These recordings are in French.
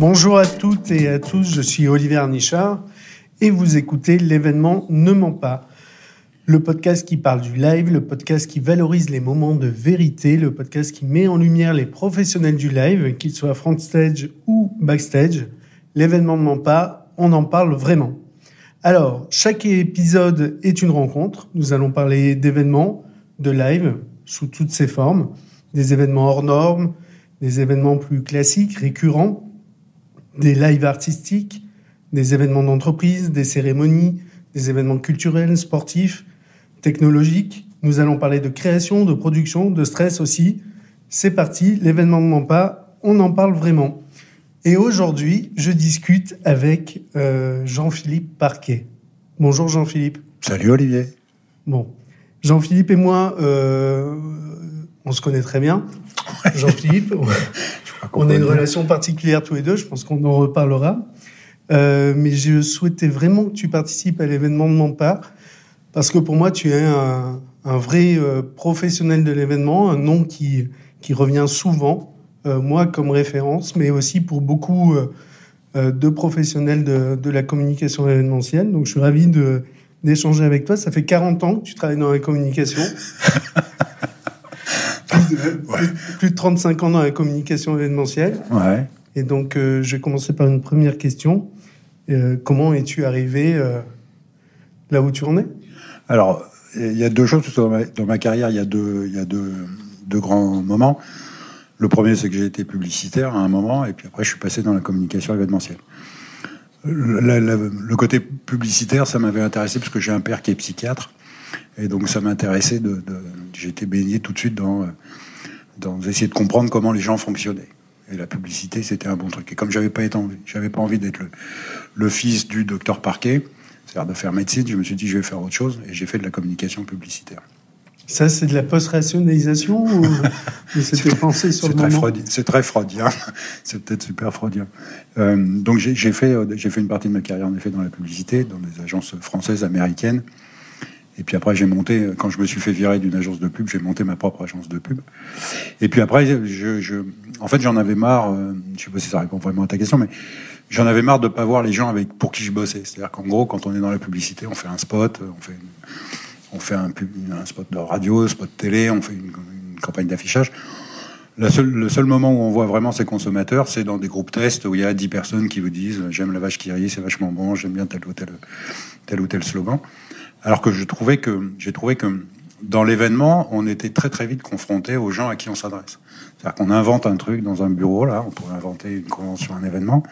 Bonjour à toutes et à tous, je suis Olivier Arnichard et vous écoutez l'événement Ne ment pas, le podcast qui parle du live, le podcast qui valorise les moments de vérité, le podcast qui met en lumière les professionnels du live, qu'ils soient frontstage ou backstage. L'événement Ne ment pas, on en parle vraiment. Alors, chaque épisode est une rencontre. Nous allons parler d'événements, de live, sous toutes ses formes, des événements hors normes, des événements plus classiques, récurrents, des lives artistiques, des événements d'entreprise, des cérémonies, des événements culturels, sportifs, technologiques. Nous allons parler de création, de production, de stress aussi. C'est parti, l'événement ne ment pas, on en parle vraiment. Et aujourd'hui, je discute avec euh, Jean-Philippe Parquet. Bonjour Jean-Philippe. Salut Olivier. Bon, Jean-Philippe et moi, euh, on se connaît très bien. Jean-Philippe, on a une relation particulière tous les deux, je pense qu'on en reparlera. Euh, mais je souhaitais vraiment que tu participes à l'événement de mon part, parce que pour moi, tu es un, un vrai euh, professionnel de l'événement, un nom qui, qui revient souvent, euh, moi comme référence, mais aussi pour beaucoup de professionnels de, de, la communication événementielle. Donc je suis ravi d'échanger avec toi. Ça fait 40 ans que tu travailles dans la communication. plus, de, ouais. plus, de 35 ans dans la communication événementielle. Ouais. Et donc, euh, je vais commencer par une première question. Euh, comment es-tu arrivé euh, là où tu en es? Alors, il y a deux choses. Dans ma, dans ma carrière, il y a deux, il y a deux, deux grands moments. Le premier, c'est que j'ai été publicitaire à un moment, et puis après, je suis passé dans la communication événementielle. Le, le, le côté publicitaire, ça m'avait intéressé parce que j'ai un père qui est psychiatre, et donc ça m'intéressait de, de j'ai été baigné tout de suite dans, dans essayer de comprendre comment les gens fonctionnaient. Et la publicité, c'était un bon truc. Et comme j'avais pas envie, j'avais pas envie d'être le, le, fils du docteur Parquet, c'est-à-dire de faire médecine, je me suis dit je vais faire autre chose et j'ai fait de la communication publicitaire. Ça, c'est de la post-rationalisation ou c'était pensé sur le très moment C'est très freudien. c'est peut-être super freudien. Euh, donc j'ai fait, j'ai fait une partie de ma carrière en effet dans la publicité, dans des agences françaises, américaines. Et puis après, j'ai monté, quand je me suis fait virer d'une agence de pub, j'ai monté ma propre agence de pub. Et puis après, je, je en fait, j'en avais marre, euh, je sais pas si ça répond vraiment à ta question, mais j'en avais marre de pas voir les gens avec pour qui je bossais. C'est-à-dire qu'en gros, quand on est dans la publicité, on fait un spot, on fait, on fait un, un, spot de radio, spot de télé, on fait une, une campagne d'affichage. Seule, le seul moment où on voit vraiment ces consommateurs, c'est dans des groupes tests où il y a 10 personnes qui vous disent j'aime la vache qui rit, c'est vachement bon, j'aime bien tel ou tel, tel ou tel slogan. Alors que je trouvais que j'ai trouvé que dans l'événement, on était très très vite confronté aux gens à qui on s'adresse. C'est-à-dire qu'on invente un truc dans un bureau, là, on pourrait inventer une convention, un événement,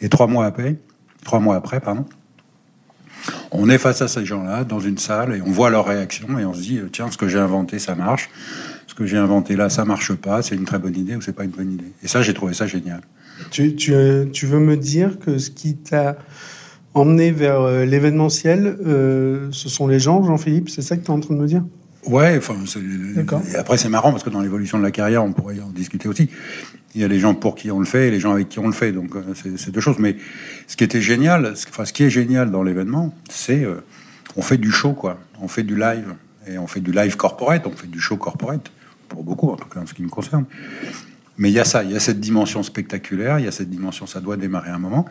et trois mois après, trois mois après, pardon, on est face à ces gens-là dans une salle et on voit leur réaction et on se dit tiens, ce que j'ai inventé, ça marche. Ce que j'ai inventé là, ça marche pas. C'est une très bonne idée ou c'est pas une bonne idée. Et ça, j'ai trouvé ça génial. Tu, tu, tu veux me dire que ce qui t'a emmené vers euh, l'événementiel, euh, ce sont les gens, Jean-Philippe C'est ça que tu es en train de me dire? Ouais, enfin, et après c'est marrant parce que dans l'évolution de la carrière, on pourrait en discuter aussi. Il y a les gens pour qui on le fait et les gens avec qui on le fait, donc euh, c'est deux choses. Mais ce qui était génial, enfin ce qui est génial dans l'événement, c'est euh, on fait du show, quoi. On fait du live et on fait du live corporate, on fait du show corporate pour beaucoup, en tout cas en ce qui me concerne. Mais il y a ça, il y a cette dimension spectaculaire, il y a cette dimension, ça doit démarrer un moment.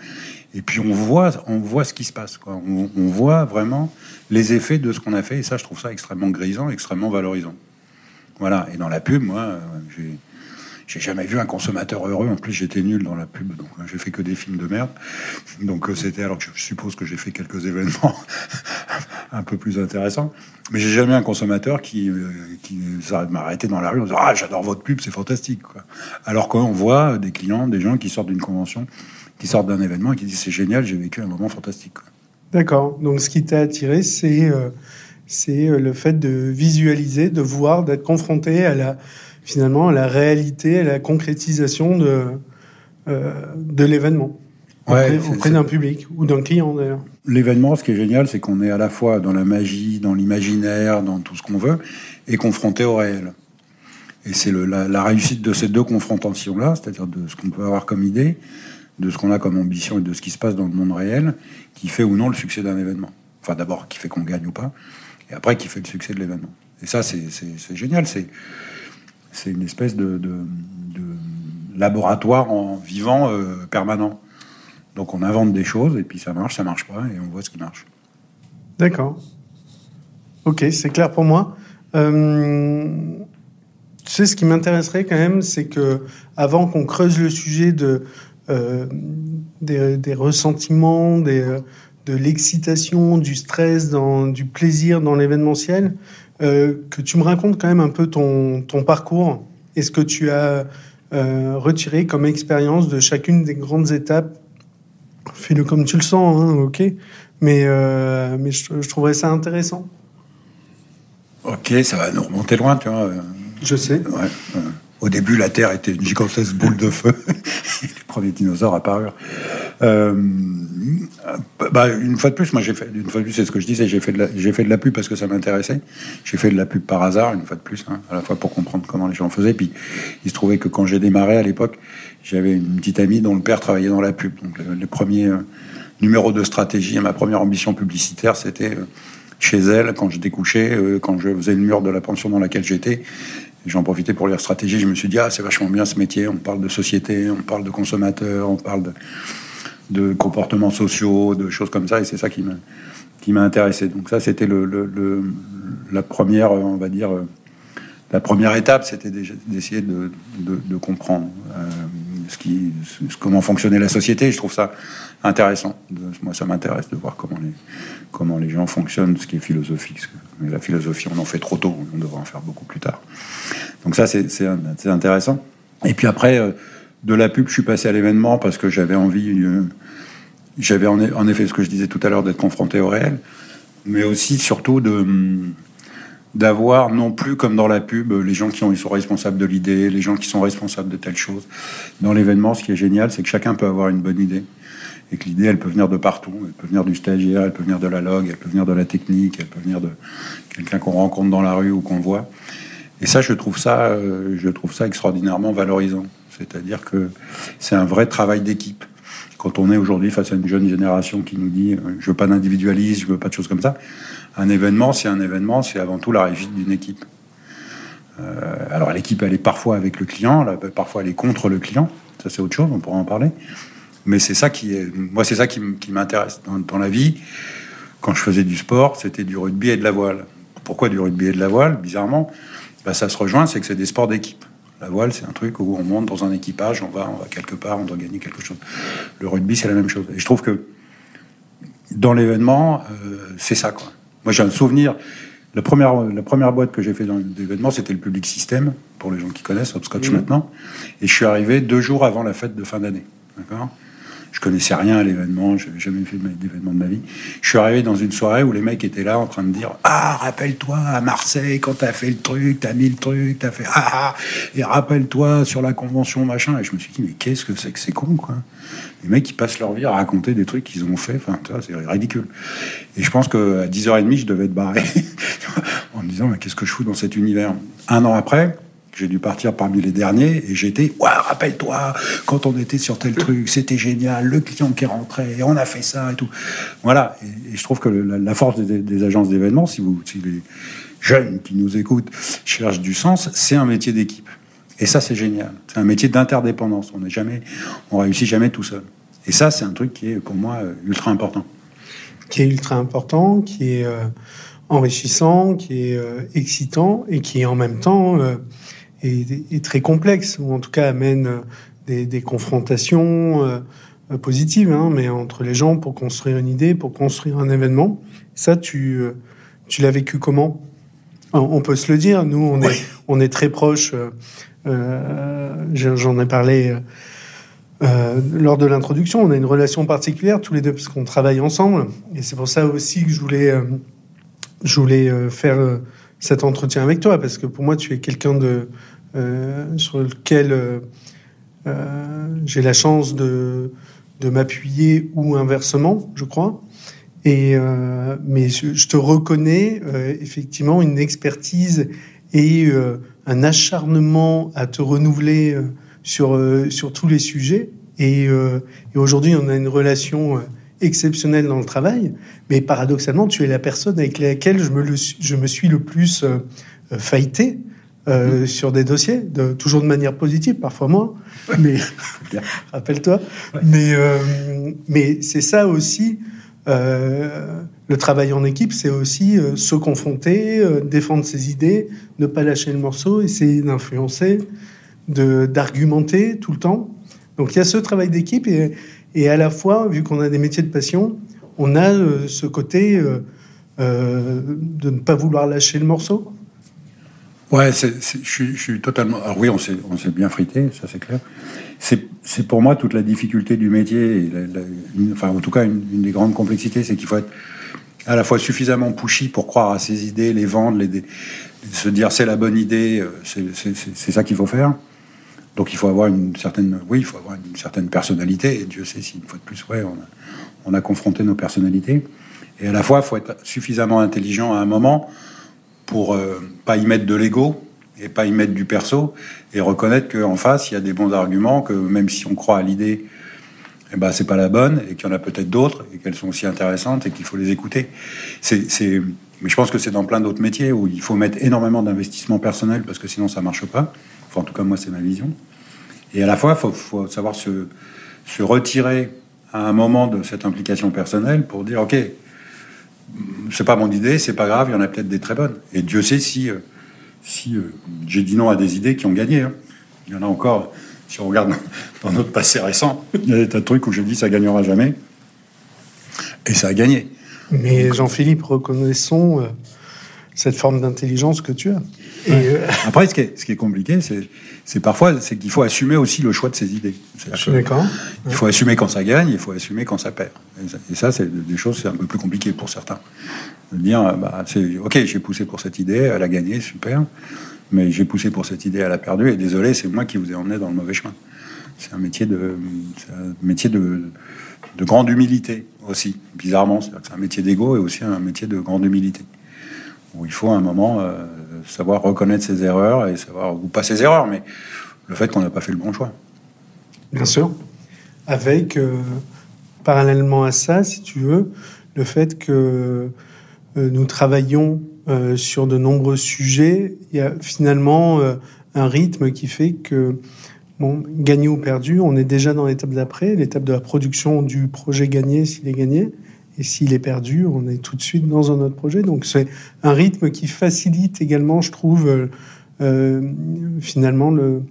Et puis on voit, on voit ce qui se passe. Quoi. On, on voit vraiment les effets de ce qu'on a fait. Et ça, je trouve ça extrêmement grisant, extrêmement valorisant. Voilà. Et dans la pub, moi, j'ai j'ai jamais vu un consommateur heureux. En plus, j'étais nul dans la pub, donc j'ai fait que des films de merde. Donc c'était alors que je suppose que j'ai fait quelques événements un peu plus intéressants. Mais j'ai jamais un consommateur qui, qui m'a arrêté dans la rue en disant ah j'adore votre pub, c'est fantastique. Alors qu'on voit des clients, des gens qui sortent d'une convention, qui sortent d'un événement et qui disent c'est génial, j'ai vécu un moment fantastique. D'accord. Donc ce qui t'a attiré, c'est euh, c'est le fait de visualiser, de voir, d'être confronté à la finalement à la réalité, à la concrétisation de, euh, de l'événement ouais, auprès d'un public ou d'un client d'ailleurs. L'événement, ce qui est génial, c'est qu'on est à la fois dans la magie, dans l'imaginaire, dans tout ce qu'on veut, et confronté au réel. Et c'est la, la, réussite de ces deux confrontations-là, c'est-à-dire de ce qu'on peut avoir comme idée, de ce qu'on a comme ambition et de ce qui se passe dans le monde réel, qui fait ou non le succès d'un événement. Enfin, d'abord, qui fait qu'on gagne ou pas, et après, qui fait le succès de l'événement. Et ça, c'est génial. C'est c'est une espèce de, laboratoire en vivant permanent. Donc on invente des choses et puis ça marche, ça marche pas et on voit ce qui marche. D'accord. Ok, c'est clair pour moi. Euh, tu sais, ce qui m'intéresserait quand même, c'est que avant qu'on creuse le sujet euh, des, ressentiments, de l'excitation, du stress, du plaisir dans l'événementiel, euh, que tu me racontes quand même un peu ton, ton parcours et ce que tu as retiré comme expérience de chacune des grandes étapes Fais-le comme tu le sens, hein, ok. Mais, euh, mais je, trouverais ça intéressant. Ok, ça va nous remonter loin, tu vois. Je sais. Au début, la Terre était une gigantesque boule de feu. Les premiers dinosaures apparurent. Euh, bah, une fois de plus, moi j'ai fait, une fois de plus, c'est ce que je disais, j'ai fait de la, j'ai fait de la pub parce que ça m'intéressait. J'ai fait de la pub par hasard, une fois de plus, hein, à la fois pour comprendre comment les gens faisaient. Puis il se trouvait que quand j'ai démarré à l'époque, j'avais une petite amie dont le père travaillait dans la pub. Donc le, premier euh, numéro de stratégie, ma première ambition publicitaire, c'était euh, chez elle quand je découchais, quand je faisais le mur de la pension dans laquelle j'étais. J'en profitais pour lire stratégie. Je me suis dit, ah, c'est vachement bien ce métier. On parle de société, on parle de consommateurs, on parle de, comportements sociaux, de choses comme ça. Et c'est ça qui m'a, qui m'a intéressé. Donc ça, c'était le, la première, on va dire, la première étape, c'était d'essayer de, de, comprendre euh, ce qui, comment fonctionnait la société. Je trouve ça intéressant. Moi, ça m'intéresse de voir comment les, comment les gens fonctionnent, ce qui est philosophique. La philosophie, on en fait trop tôt, on devrait en faire beaucoup plus tard. Donc ça, c'est intéressant. Et puis après, euh, de la pub, je suis passé à l'événement parce que j'avais envie, euh, j'avais en, effet ce que je disais tout à l'heure, d'être confronté au réel, mais aussi, surtout, de d'avoir non plus comme dans la pub les gens qui sont responsables de l'idée, les gens qui sont responsables de telle chose. Dans l'événement, ce qui est génial, c'est que chacun peut avoir une bonne idée et que l'idée, elle peut venir de partout. Elle peut venir du stagiaire, elle peut venir de la log, elle peut venir de la technique, elle peut venir de quelqu'un qu'on rencontre dans la rue ou qu'on voit. Et ça, je trouve ça, euh, je trouve ça extraordinairement valorisant. C'est-à-dire que c'est un vrai travail d'équipe. Quand on est aujourd'hui face à une jeune génération qui nous dit euh, je veux pas d'individualisme, je veux pas de choses comme ça, un événement, c'est un événement, c'est avant tout la réussite d'une équipe. Euh, alors l'équipe, elle est parfois avec le client, parfois elle est contre le client. Ça, c'est autre chose, on pourra en parler. Mais c'est ça qui moi, c'est ça qui, m'intéresse dans, la vie. Quand je faisais du sport, c'était du rugby et de la voile. Pourquoi du rugby et de la voile? Bizarrement, bah, ça se rejoint, c'est que c'est des sports d'équipe. La voile, c'est un truc où on monte dans un équipage, on va, on va quelque part, on doit gagner quelque chose. Le rugby, c'est la même chose. Et je trouve que dans l'événement, euh, c'est ça, quoi. Moi, j'ai un souvenir. La première, la première boîte que j'ai fait dans l'événement, c'était le Public System, pour les gens qui connaissent, Hopscotch maintenant. Et je suis arrivé deux jours avant la fête de fin d'année. D'accord? Je connaissais rien à l'événement, je n'avais jamais fait d'événement de ma vie. Je suis arrivé dans une soirée où les mecs étaient là en train de dire Ah, rappelle-toi à Marseille quand t'as fait le truc, t'as mis le truc, t'as fait Ah, ah et rappelle-toi sur la convention machin. Et je me suis dit Mais qu'est-ce que c'est que c'est con, quoi? Les mecs, ils passent leur vie à raconter des trucs qu'ils ont fait, enfin, c'est ridicule. Et je pense qu'à 10h30, je devais être barré en me disant Mais qu'est-ce que je fous dans cet univers? Un an après, j'ai dû partir parmi les derniers et j'étais, rappelle-toi, quand on était sur tel truc, c'était génial, le client qui est rentré, on a fait ça et tout. Voilà. Et, je trouve que la, force des, agences d'événements, si, vous, si les jeunes qui nous écoutent cherchent du sens, c'est un métier d'équipe. Et ça, c'est génial. C'est un métier d'interdépendance. On n'est jamais, on réussit jamais tout seul. Et ça, c'est un truc qui est pour moi euh, ultra important. Qui est ultra important, qui est euh, enrichissant, qui est euh, excitant et qui est en même temps est, très complexe, ou en tout cas amène euh, des, confrontations euh, positives, hein, mais entre les gens pour construire une idée, pour construire un événement. Ça, tu, euh, tu l'as vécu comment? On, peut se le dire, nous, on, est, on est très proches. J'en ai parlé lors de l'introduction. On a une relation particulière tous les deux parce qu'on travaille ensemble, et c'est pour ça aussi que je voulais, je voulais faire cet entretien avec toi, parce que pour moi, tu es quelqu'un de euh, sur lequel euh, euh, j'ai la chance de, de m'appuyer ou inversement, je crois. Et mais je, te reconnais effectivement une expertise et un acharnement à te renouveler sur sur tous les sujets. Et, et aujourd'hui, on a une relation exceptionnelle dans le travail, mais paradoxalement, tu es la personne avec laquelle je me, je me suis le plus euh, faillité euh, sur des dossiers, de, toujours de manière positive, parfois moins, mais rappelle-toi. Mais, euh, mais c'est ça aussi, euh, le travail en équipe, c'est aussi se confronter, défendre ses idées, ne pas lâcher le morceau, essayer d'influencer, d'argumenter tout le temps. Donc il y a ce travail d'équipe et, et, à la fois, vu qu'on a des métiers de passion, on a ce côté de ne pas vouloir lâcher le morceau. Ouais, je, suis, totalement. Alors oui, on s'est, bien frité, ça c'est clair. C'est, pour moi toute la difficulté du métier, enfin en tout cas une, des grandes complexités, c'est qu'il faut être à la fois suffisamment pushy pour croire à ses idées, les vendre, les, se dire c'est la bonne idée, euh, c'est, ça qu'il faut faire. Donc il faut avoir une certaine, oui, il faut avoir une certaine personnalité. Et Dieu sait si une fois de plus, ouais, on a, on a confronté nos personnalités. Et à la fois, il faut être suffisamment intelligent à un moment pour euh, pas y mettre de l'ego et pas y mettre du perso et reconnaître qu'en face il y a des bons arguments que même si on croit à l'idée eh ben c'est pas la bonne et qu'il y en a peut-être d'autres et qu'elles sont aussi intéressantes et qu'il faut les écouter c'est mais je pense que c'est dans plein d'autres métiers où il faut mettre énormément d'investissement personnel parce que sinon ça marche pas enfin en tout cas moi c'est ma vision et à la fois faut, faut savoir se, se retirer à un moment de cette implication personnelle pour dire ok c'est pas mon idée, c'est pas grave, il y en a peut-être des très bonnes. Et Dieu sait si, euh, si euh, j'ai dit non à des idées qui ont gagné. Hein. Il y en a encore, si on regarde dans notre passé récent, il y a des tas de trucs où j'ai dit ça gagnera jamais. Et ça a gagné. Mais Jean-Philippe, reconnaissons euh, cette forme d'intelligence que tu as. Après, ce qui est, ce qui est compliqué, c'est c'est parfois c'est qu'il faut assumer aussi le choix de ses idées. D'accord. Il faut assumer quand ça gagne, il faut assumer quand ça perd. Et ça, c'est des choses, c'est un peu plus compliqué pour certains. De dire, bah, c'est ok, j'ai poussé pour cette idée, elle a gagné, super, mais j'ai poussé pour cette idée, elle a perdu, et désolé, c'est moi qui vous ai emmené dans le mauvais chemin. C'est un métier de, un métier de, de grande humilité aussi, bizarrement. C'est un métier d'ego et aussi un métier de grande humilité. Où il faut à un moment euh, savoir reconnaître ses erreurs et savoir, ou pas ses erreurs, mais le fait qu'on n'a pas fait le bon choix. Bien sûr. Avec, euh, parallèlement à ça, si tu veux, le fait que euh, nous travaillons sur de nombreux sujets, il y a finalement un rythme qui fait que, gagné ou perdu, on est déjà dans l'étape d'après, l'étape de la production du projet gagné s'il est gagné. Et s'il est perdu, on est tout de suite dans un autre projet. Donc c'est un rythme qui facilite également, je trouve, euh, euh, finalement le,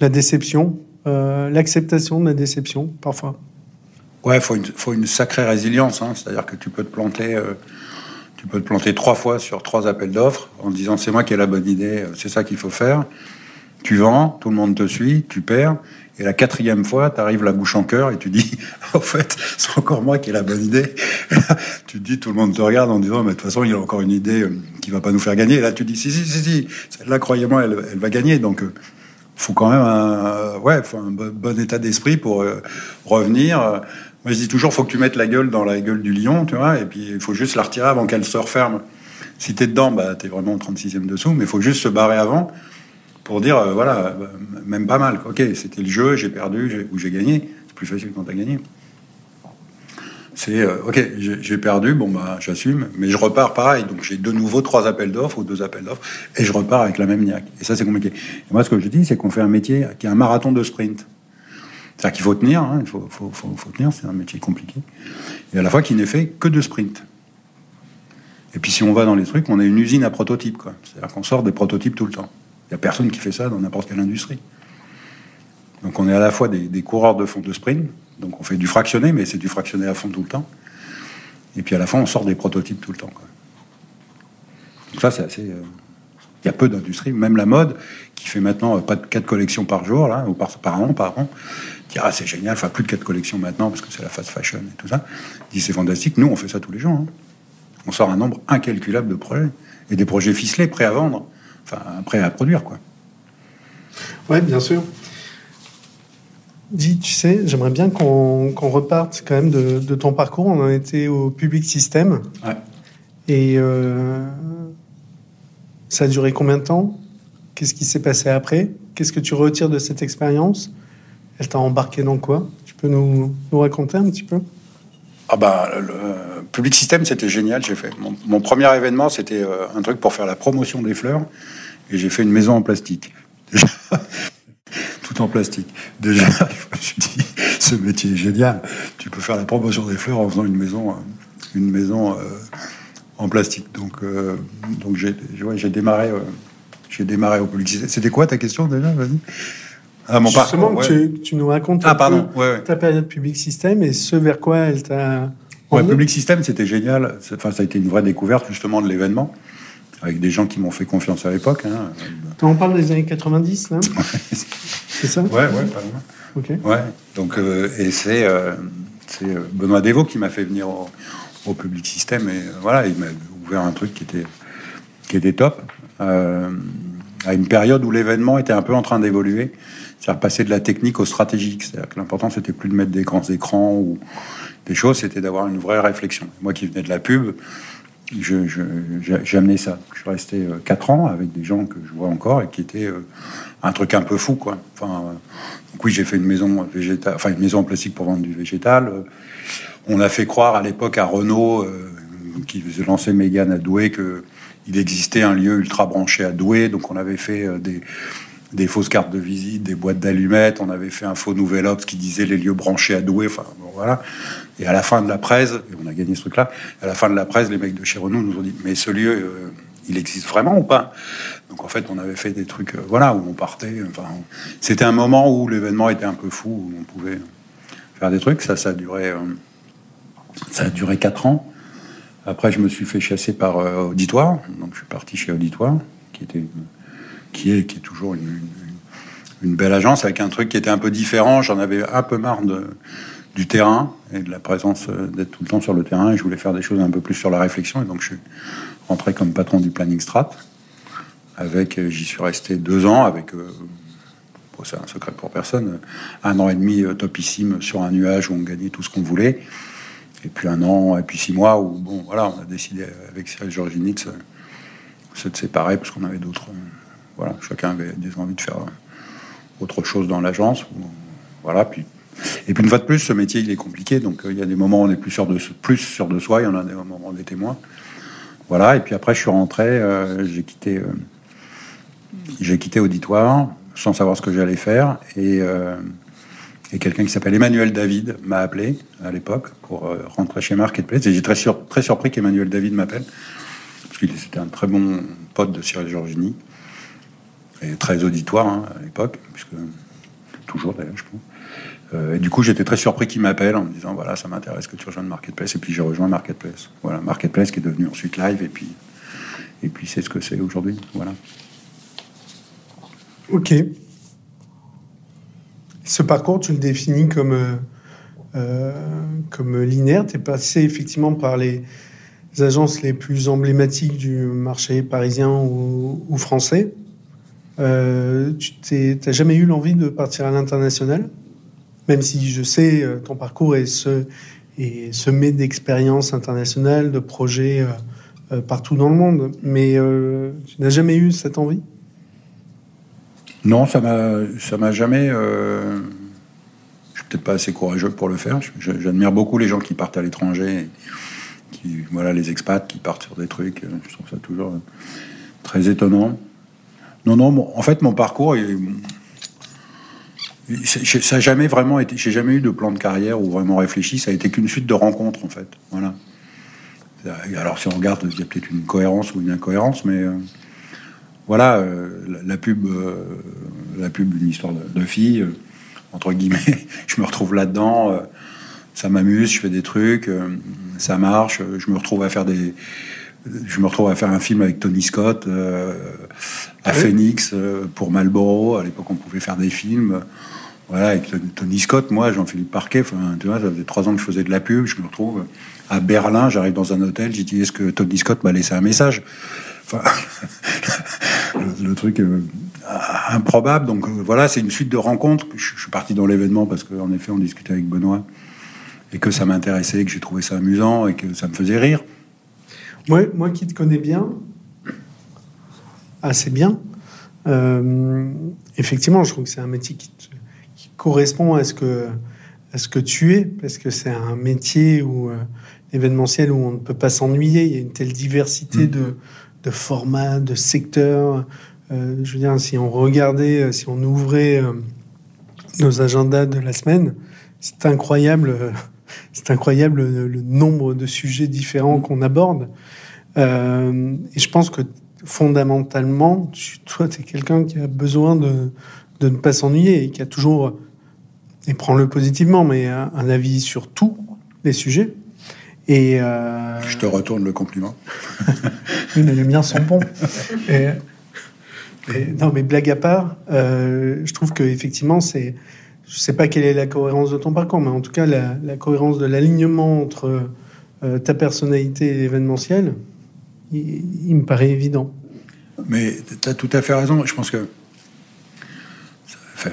la déception, euh, l'acceptation de la déception parfois. Ouais, une, faut une sacrée résilience. Hein. C'est-à-dire que tu peux te planter, tu peux te planter trois fois sur trois appels d'offres en disant c'est moi qui ai la bonne idée, c'est ça qu'il faut faire. Tu vends, tout le monde te suit, tu perds. Et la quatrième fois, tu arrives la bouche en cœur et tu dis, en fait, c'est encore moi qui ai la bonne idée. tu dis, tout le monde te regarde en disant, mais de toute façon, il a encore une idée euh, qui va pas nous faire gagner. Et là, tu dis, si, si, si, si, celle-là, croyez-moi, elle, va gagner. Donc, euh, faut quand même un, ouais, faut un bon état d'esprit pour euh, revenir. Moi, je dis toujours, faut que tu mettes la gueule dans la gueule du lion, tu vois, et puis il faut juste la retirer avant qu'elle se referme. Si t'es dedans, bah, t'es vraiment au 36e dessous, mais il faut juste se barrer avant pour dire, euh, voilà, même pas mal. Ok, c'était le jeu, j'ai perdu ou j'ai gagné. C'est plus facile quand tu as gagné. C'est, euh, ok, j'ai perdu, bon, bah, j'assume, mais je repars pareil. Donc j'ai de nouveau trois appels d'offres ou deux appels d'offres, et je repars avec la même niaque. Et ça, c'est compliqué. Et moi, ce que je dis, c'est qu'on fait un métier qui est un marathon de sprint. C'est-à-dire qu'il faut tenir, hein, il faut, tenir, c'est un métier compliqué. Et à la fois qui n'est fait que de sprint. Et puis si on va dans les trucs, on est une usine à prototypes. C'est-à-dire qu'on sort des prototypes tout le temps. Il n'y a personne qui fait ça dans n'importe quelle industrie. Donc on est à la fois des, coureurs de fond de sprint, donc on fait du fractionné, mais c'est du fractionné à fond tout le temps. Et puis à la fin, on sort des prototypes tout le temps. Donc ça, c'est assez. Euh, il y a peu d'industries, même la mode, qui fait maintenant euh, pas de 4 collections par jour, là, ou par, an, par an, dit ah, c'est génial, enfin plus de 4 collections maintenant, parce que c'est la fast fashion et tout ça. Dit c'est fantastique, nous on fait ça tous les jours. Hein. On sort un nombre incalculable de projets, et des projets ficelés, prêts à vendre enfin, prêt à produire, quoi. Ouais, bien sûr. Dis, tu sais, j'aimerais bien qu'on reparte quand même de, ton parcours. On en était au public système. Ouais. Et euh, ça a duré combien de temps? Qu'est-ce qui s'est passé après? Qu'est-ce que tu retires de cette expérience? Elle t'a embarqué dans quoi? Tu peux nous, nous raconter un petit peu? Ah bah, le, Public System, c'était génial. J'ai fait mon, premier événement, c'était euh, un truc pour faire la promotion des fleurs, et j'ai fait une maison en plastique. tout en plastique. Déjà, je me suis dit, ce métier est génial. Tu peux faire la promotion des fleurs en faisant une maison, euh, une maison euh, en plastique. Donc, donc j'ai, j'ai démarré, j'ai démarré au Public System. C'était quoi ta question déjà Vas-y. Ah, mon Justement, que, tu, nous racontes ah, pardon. ta période Public System et ce vers quoi elle t'a Ouais, Public System, c'était génial. Enfin, ça a été une vraie découverte justement de l'événement, avec des gens qui m'ont fait confiance à l'époque. Hein. On parle des années 90, là? C'est ça? Ouais, ouais, pas loin. Ok. Ouais, donc, euh, et c'est euh, euh, Benoît Devaux qui m'a fait venir au, Public System, et voilà, il m'a ouvert un truc qui était, qui était top, à une période où l'événement était un peu en train d'évoluer, c'est-à-dire passer de la technique au stratégique. C'est-à-dire que l'important, c'était plus de mettre des grands écrans ou des choses, c'était d'avoir une vraie réflexion. Moi qui venais de la pub, j'ai amené ça. Je suis resté 4 euh, ans avec des gens que je vois encore et qui étaient euh, un truc un peu fou, quoi. Enfin, euh, oui, j'ai fait une maison végétale, enfin une maison en plastique pour vendre du végétal. On a fait croire à l'époque à Renault, qui faisait lancer Mégane à Douai, que il existait un lieu ultra branché à Douai. Donc on avait fait des, des fausses cartes de visite, des boîtes d'allumettes. On avait fait un faux Nouvel Obs qui disait les lieux branchés à Douai. Enfin, voilà. Et à la fin de la presse, et on a gagné ce truc-là, à la fin de la presse, les mecs de chez Renault nous ont dit Mais ce lieu, euh, il existe vraiment ou pas? Donc en fait, on avait fait des trucs, euh, voilà, où on partait. Enfin, c'était un moment où l'événement était un peu fou, où on pouvait faire des trucs. Ça, ça a duré, euh, ça a duré quatre ans. Après, je me suis fait chasser par Auditoire, donc je suis parti chez Auditoire, qui était, qui est, qui est toujours une, belle agence avec un truc qui était un peu différent. J'en avais un peu marre du terrain et de la présence euh, d'être tout le temps sur le terrain. Je voulais faire des choses un peu plus sur la réflexion. Et donc, je suis rentré comme patron du planning strat. Avec, euh, j'y suis resté deux ans avec, euh, c'est un secret pour personne, un an et demi topissime sur un nuage où on gagnait tout ce qu'on voulait. Et puis un an, et puis six mois où, bon, voilà, on a décidé avec Cyril Georginitz de se séparer parce qu'on avait d'autres. Voilà, chacun avait des envies de faire autre chose dans l'agence. Voilà, puis et puis une fois de plus, ce métier il est compliqué, donc euh, il y a des moments où on est plus sûr de plus sûr de soi, il y en a des moments où on est témoin. Voilà. Et puis après, je suis rentré, euh, j'ai quitté, euh, j'ai quitté auditoire sans savoir ce que j'allais faire et, et quelqu'un qui s'appelle Emmanuel David m'a appelé à l'époque pour rentrer chez Marketplace et j'ai très, très surpris qu'Emmanuel David m'appelle parce qu'il était un très bon pote de Cyril Georgini et très auditoire hein, à l'époque, puisque toujours d'ailleurs, je pense. Euh, et du coup, j'étais très surpris qu'il m'appelle en me disant voilà, ça m'intéresse que tu rejoignes Marketplace. Et puis j'ai rejoint Marketplace. Voilà, Marketplace qui est devenu ensuite Live. Et puis, et puis c'est ce que c'est aujourd'hui. Voilà. Ok. Ce parcours, tu le définis comme, euh, euh, comme linéaire. Tu es passé effectivement par les agences les plus emblématiques du marché parisien ou, ou français. Tu n'as jamais eu l'envie de partir à l'international? Même si je sais euh, ton parcours est, ce, semé d'expériences internationales, de projets euh, euh, partout dans le monde. Mais tu n'as jamais eu cette envie? Non, ça m'a, jamais. je suis peut-être pas assez courageux pour le faire. J'admire beaucoup les gens qui partent à l'étranger, voilà, les expats qui partent sur des trucs. Je trouve ça toujours très étonnant. Non, non, en fait, mon parcours, ça n'a jamais vraiment été. J'ai jamais eu de plan de carrière ou vraiment réfléchi. Ça a été qu'une suite de rencontres, en fait. Voilà. Alors, si on regarde, il y a peut-être une cohérence ou une incohérence, mais euh, voilà, euh, la, pub, euh, la pub, une histoire de, fille, entre guillemets. je me retrouve là-dedans. ça m'amuse. Je fais des trucs. ça marche. Je me retrouve à faire des. Je me retrouve à faire un film avec Tony Scott à Phoenix pour Marlboro. À l'époque, on pouvait faire des films. Voilà, avec Tony Scott, moi, Jean-Philippe Parquet, enfin, tu vois, ça faisait trois ans que je faisais de la pub, je me retrouve à Berlin, j'arrive dans un hôtel, j'ai dit, est-ce que Tony Scott m'a laissé un message? Enfin, le, truc euh, improbable. Donc euh, voilà, c'est une suite de rencontres. Je, je suis parti dans l'événement parce qu'en effet, on discutait avec Benoît et que ça m'intéressait, que j'ai trouvé ça amusant et que ça me faisait rire. Moi, moi qui te connais bien, assez bien, euh, effectivement, je trouve que c'est un métier qui te correspond à ce que, à ce que tu es, parce que c'est un métier où euh, événementiel où on ne peut pas s'ennuyer. Il y a une telle diversité mm. de, de, formats, de secteurs. Euh, je veux dire, si on regardait, si on ouvrait nos agendas de la semaine, c'est incroyable. C'est incroyable le, nombre de sujets différents qu'on aborde. Euh, et je pense que fondamentalement, toi, tu es quelqu'un qui a besoin de, de ne pas s'ennuyer et qui a toujours, et prends-le positivement, mais un, avis sur tous les sujets. Et euh... Je te retourne le compliment. oui, mais les miens sont bons. Et, non, mais blague à part, euh, je trouve que effectivement, c'est, je sais pas quelle est la cohérence de ton parcours, mais en tout cas, la, cohérence de l'alignement entre euh, ta personnalité et l'événementiel, il, me paraît évident. Mais tu as tout à fait raison. Je pense que. Euh,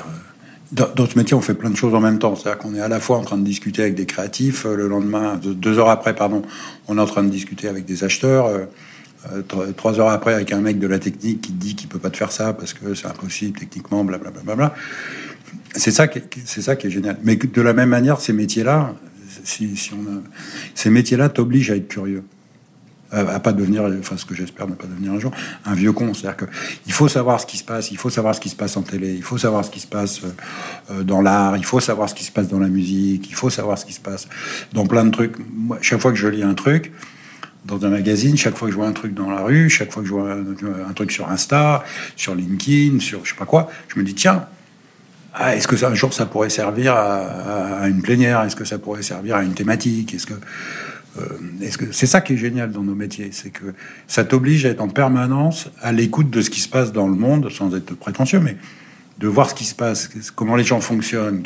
dans, ce métier, on fait plein de choses en même temps. C'est-à-dire qu'on est à la fois en train de discuter avec des créatifs, euh, le lendemain, deux heures après, pardon, on est en train de discuter avec des acheteurs. Trois heures après, avec un mec de la technique qui dit qu'il peut pas te faire ça parce que c'est impossible techniquement, blablabla. Bla, bla, bla, c'est ça, qui, c'est ça qui est génial. Mais de la même manière, ces métiers-là, si, si on ces métiers-là t'obligent à être curieux à pas devenir, enfin ce que j'espère ne pas devenir un jour, un vieux con. C'est-à-dire qu'il faut savoir ce qui se passe, il faut savoir ce qui se passe en télé, il faut savoir ce qui se passe euh, dans l'art, il faut savoir ce qui se passe dans la musique, il faut savoir ce qui se passe dans plein de trucs. Chaque fois que je lis un truc dans un magazine, chaque fois que je vois un truc dans la rue, chaque fois que je vois un, truc sur Insta, sur LinkedIn, sur je sais pas quoi, je me dis tiens, ah, est-ce que ça, un jour ça pourrait servir à, une plénière? Est-ce que ça pourrait servir à une thématique? Est-ce que euh, c'est ça qui est génial dans nos métiers, c'est que ça t'oblige à être en permanence à l'écoute de ce qui se passe dans le monde, sans être prétentieux, mais de voir ce qui se passe, comment les gens fonctionnent.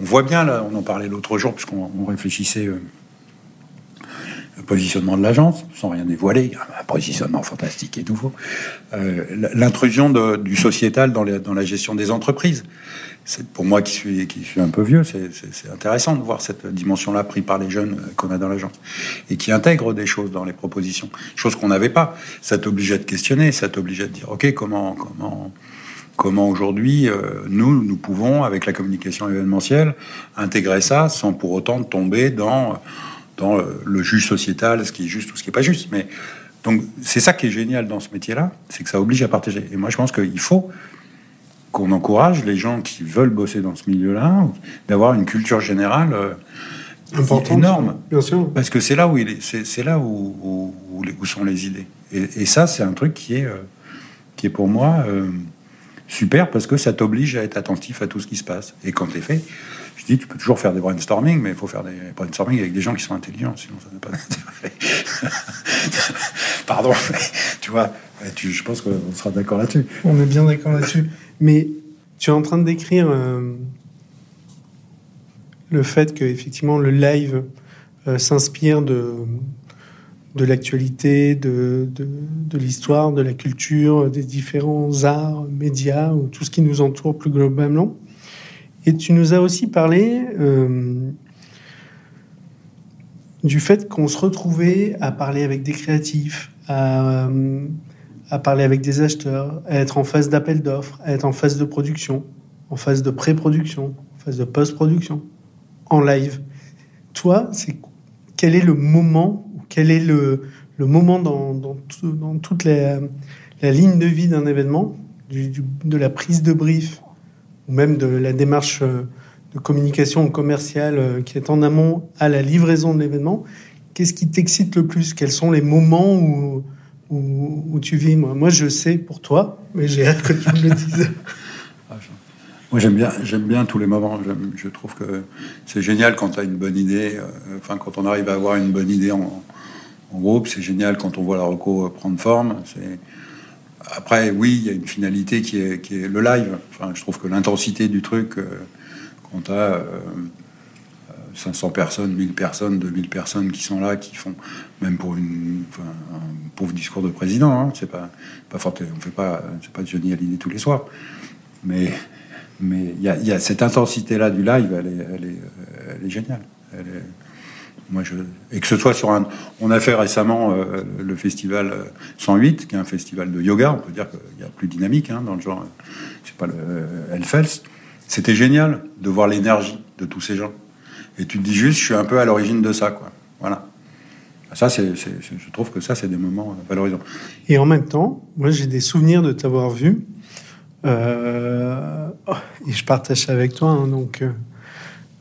On voit bien là, on en parlait l'autre jour puisqu'on réfléchissait euh, positionnement de l'agence, sans rien dévoiler, un positionnement fantastique et nouveau. Euh, l'intrusion du sociétal dans, la gestion des entreprises pour moi qui suis, un peu vieux, c'est intéressant de voir cette dimension-là prise par les jeunes qu'on a dans l'agence et qui intègrent des choses dans les propositions, choses qu'on n'avait pas. Ça t'oblige à te questionner, ça t'oblige à te dire, ok, comment, comment, comment aujourd'hui euh, nous, nous pouvons, avec la communication événementielle, intégrer ça sans pour autant tomber dans, dans euh, le juge sociétal, ce qui est juste ou ce qui n'est pas juste. Mais donc c'est ça qui est génial dans ce métier-là, c'est que ça oblige à partager. Et moi, je pense qu'il faut qu'on encourage les gens qui veulent bosser dans ce milieu-là d'avoir une culture générale euh, énorme. Bien sûr. Parce que c'est là où c'est là où, où, sont les idées. Et, ça, c'est un truc qui est euh, qui est pour moi euh, super parce que ça t'oblige à être attentif à tout ce qui se passe. Et quand t'es fait, tu peux toujours faire des brainstorming, mais il faut faire des brainstorming avec des gens qui sont intelligents, sinon ça n'a pas d'intérêt. Pardon, tu vois, je pense qu'on sera d'accord là-dessus. On est bien d'accord là-dessus. Mais tu es en train de décrire euh, le fait que effectivement le live euh, s'inspire de, de l'actualité, de, de, l'histoire, de la culture, des différents arts, médias ou tout ce qui nous entoure plus globalement. Et tu nous as aussi parlé euh, du fait qu'on se retrouvait à parler avec des créatifs, à à parler avec des acheteurs, à être en phase d'appel d'offres, à être en phase de production, en phase de pré-production, en phase de post-production, en live. Toi, c'est quel est le moment, quel est le, moment dans, toute la, ligne de vie d'un événement, de la prise de brief, ou même de la démarche euh, de communication commerciale euh, qui est en amont à la livraison de l'événement. Qu'est-ce qui t'excite le plus? Quels sont les moments où où, tu vis? Moi. moi, je sais pour toi, mais j'ai hâte que tu me le dises. Moi, j'aime bien, j'aime bien tous les moments. Je trouve que c'est génial quand tu as une bonne idée. Euh, enfin, quand on arrive à avoir une bonne idée en, groupe, c'est génial quand on voit la reco prendre forme. C'est après, oui, il y a une finalité qui est, le live. Enfin, je trouve que l'intensité du truc, euh, quand tu as 500 personnes, 1000 personnes, 2000 personnes qui sont là, qui font, même pour un pauvre discours de président, hein, c'est pas, fort, on fait pas, c'est pas Johnny Hallyday tous les soirs. Mais mais il y, a, cette intensité-là du live, elle est, géniale. Moi, je, et que ce soit sur un, on a fait récemment euh, le festival 108, qui est un festival de yoga. On peut dire qu'il y a plus dynamique hein, dans le genre. C'est pas le Hellfest. C'était génial de voir l'énergie de tous ces gens. Et tu te dis juste, je suis un peu à l'origine de ça, quoi. Voilà. Ça, c'est, je trouve que ça, c'est des moments valorisants. Et en même temps, moi, j'ai des souvenirs de t'avoir vu. Euh, et je partage ça avec toi, hein, donc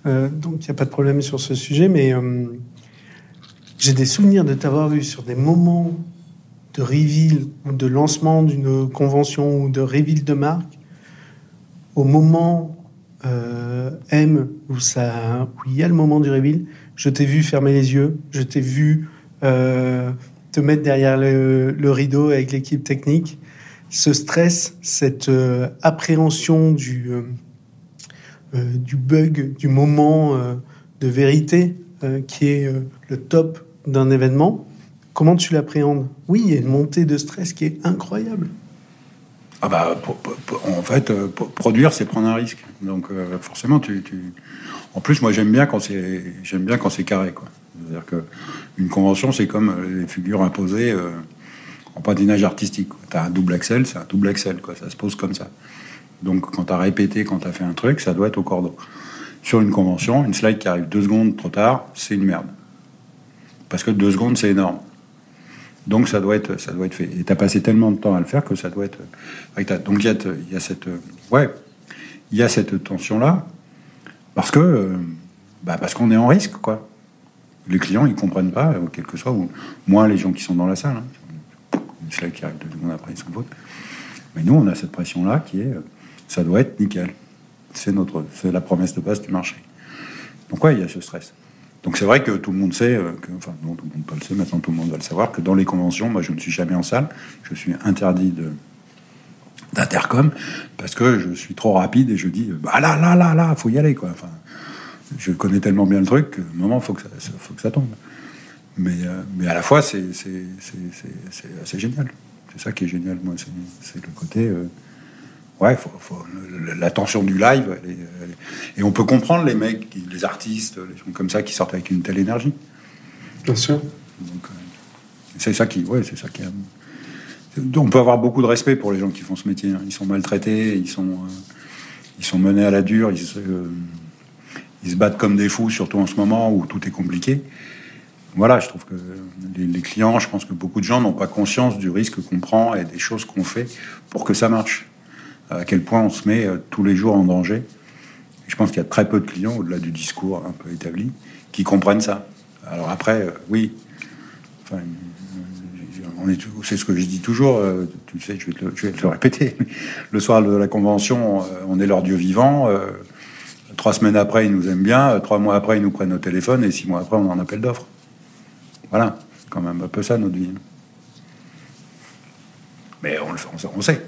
euh, euh, donc il n'y a pas de problème sur ce sujet, mais j'ai des souvenirs de t'avoir vu sur des moments de reveal ou de lancement d'une convention ou de reveal de marque, au moment M où, où il y a le moment du reveal, je t'ai vu fermer les yeux, je t'ai vu te mettre derrière le rideau avec l'équipe technique. Ce stress, cette euh, appréhension du, euh, euh, du bug, du moment de vérité qui est le top d'un événement, comment tu l'appréhendes? Oui, il y a une montée de stress qui est incroyable. Ah bah, en fait, produire, c'est prendre un risque. Donc forcément, tu, En plus, moi, j'aime bien quand c'est, j'aime bien quand c'est carré, quoi. C'est-à-dire que une convention, c'est comme les figures imposées en patinage artistique. Tu as un double axel, c'est un double axel, quoi. ça se pose comme ça. Donc quand tu as répété, quand tu as fait un truc, ça doit être au cordon. Sur une convention, une slide qui arrive deux secondes trop tard, c'est une merde. Parce que deux secondes, c'est énorme. Donc ça doit être, ça doit être fait. Et tu as passé tellement de temps à le faire que ça doit être. Donc il y, a, cette, ouais, il y a cette tension là, parce que, bah parce qu'on est en risque, quoi. Les clients, ils comprennent pas, quel que soit, ou moins les gens qui sont dans la salle. Hein une slide qui arrive deux secondes après, ils s'en Mais nous, on a cette pression-là qui est, euh, ça doit être nickel. C'est notre, c'est la promesse de base du marché. Donc ouais, il y a ce stress. Donc c'est vrai que tout le monde sait, euh, que, enfin non, tout le monde pas le sait, maintenant tout le monde va le savoir, que dans les conventions, moi je ne suis jamais en salle, je suis interdit d'intercom parce que je suis trop rapide et je dis bah là là là là faut y aller quoi. Enfin, je connais tellement bien le truc que moment faut que ça, faut que ça tombe. Mais, euh, mais à la fois, c'est assez génial. C'est ça qui est génial, moi. C'est le côté. Euh, ouais, la tension du live. et on peut comprendre les mecs, les artistes, les gens comme ça qui sortent avec une telle énergie. Bien sûr. Euh, c'est ça qui. Ouais, c'est ça qui. On peut avoir beaucoup de respect pour les gens qui font ce métier. Hein. Ils sont maltraités, ils sont, ils sont menés à la dure, ils, ils se battent comme des fous, surtout en ce moment où tout est compliqué voilà, je trouve que les, clients, je pense que beaucoup de gens n'ont pas conscience du risque qu'on prend et des choses qu'on fait pour que ça marche. À quel point on se met euh, tous les jours en danger. je pense qu'il y a très peu de clients, au-delà du discours un peu établi, qui comprennent ça. Alors après, euh, oui, enfin, c'est ce que je dis toujours, euh, tu sais, je vais, te, le répéter. Le soir de la convention, on est leur Dieu vivant. trois semaines après, ils nous aiment bien. Trois mois après, ils nous prennent au téléphone. Et six mois après, on en appelle d'offres. Voilà, quand même un peu ça notre vie. Mais on, le fait, on sait.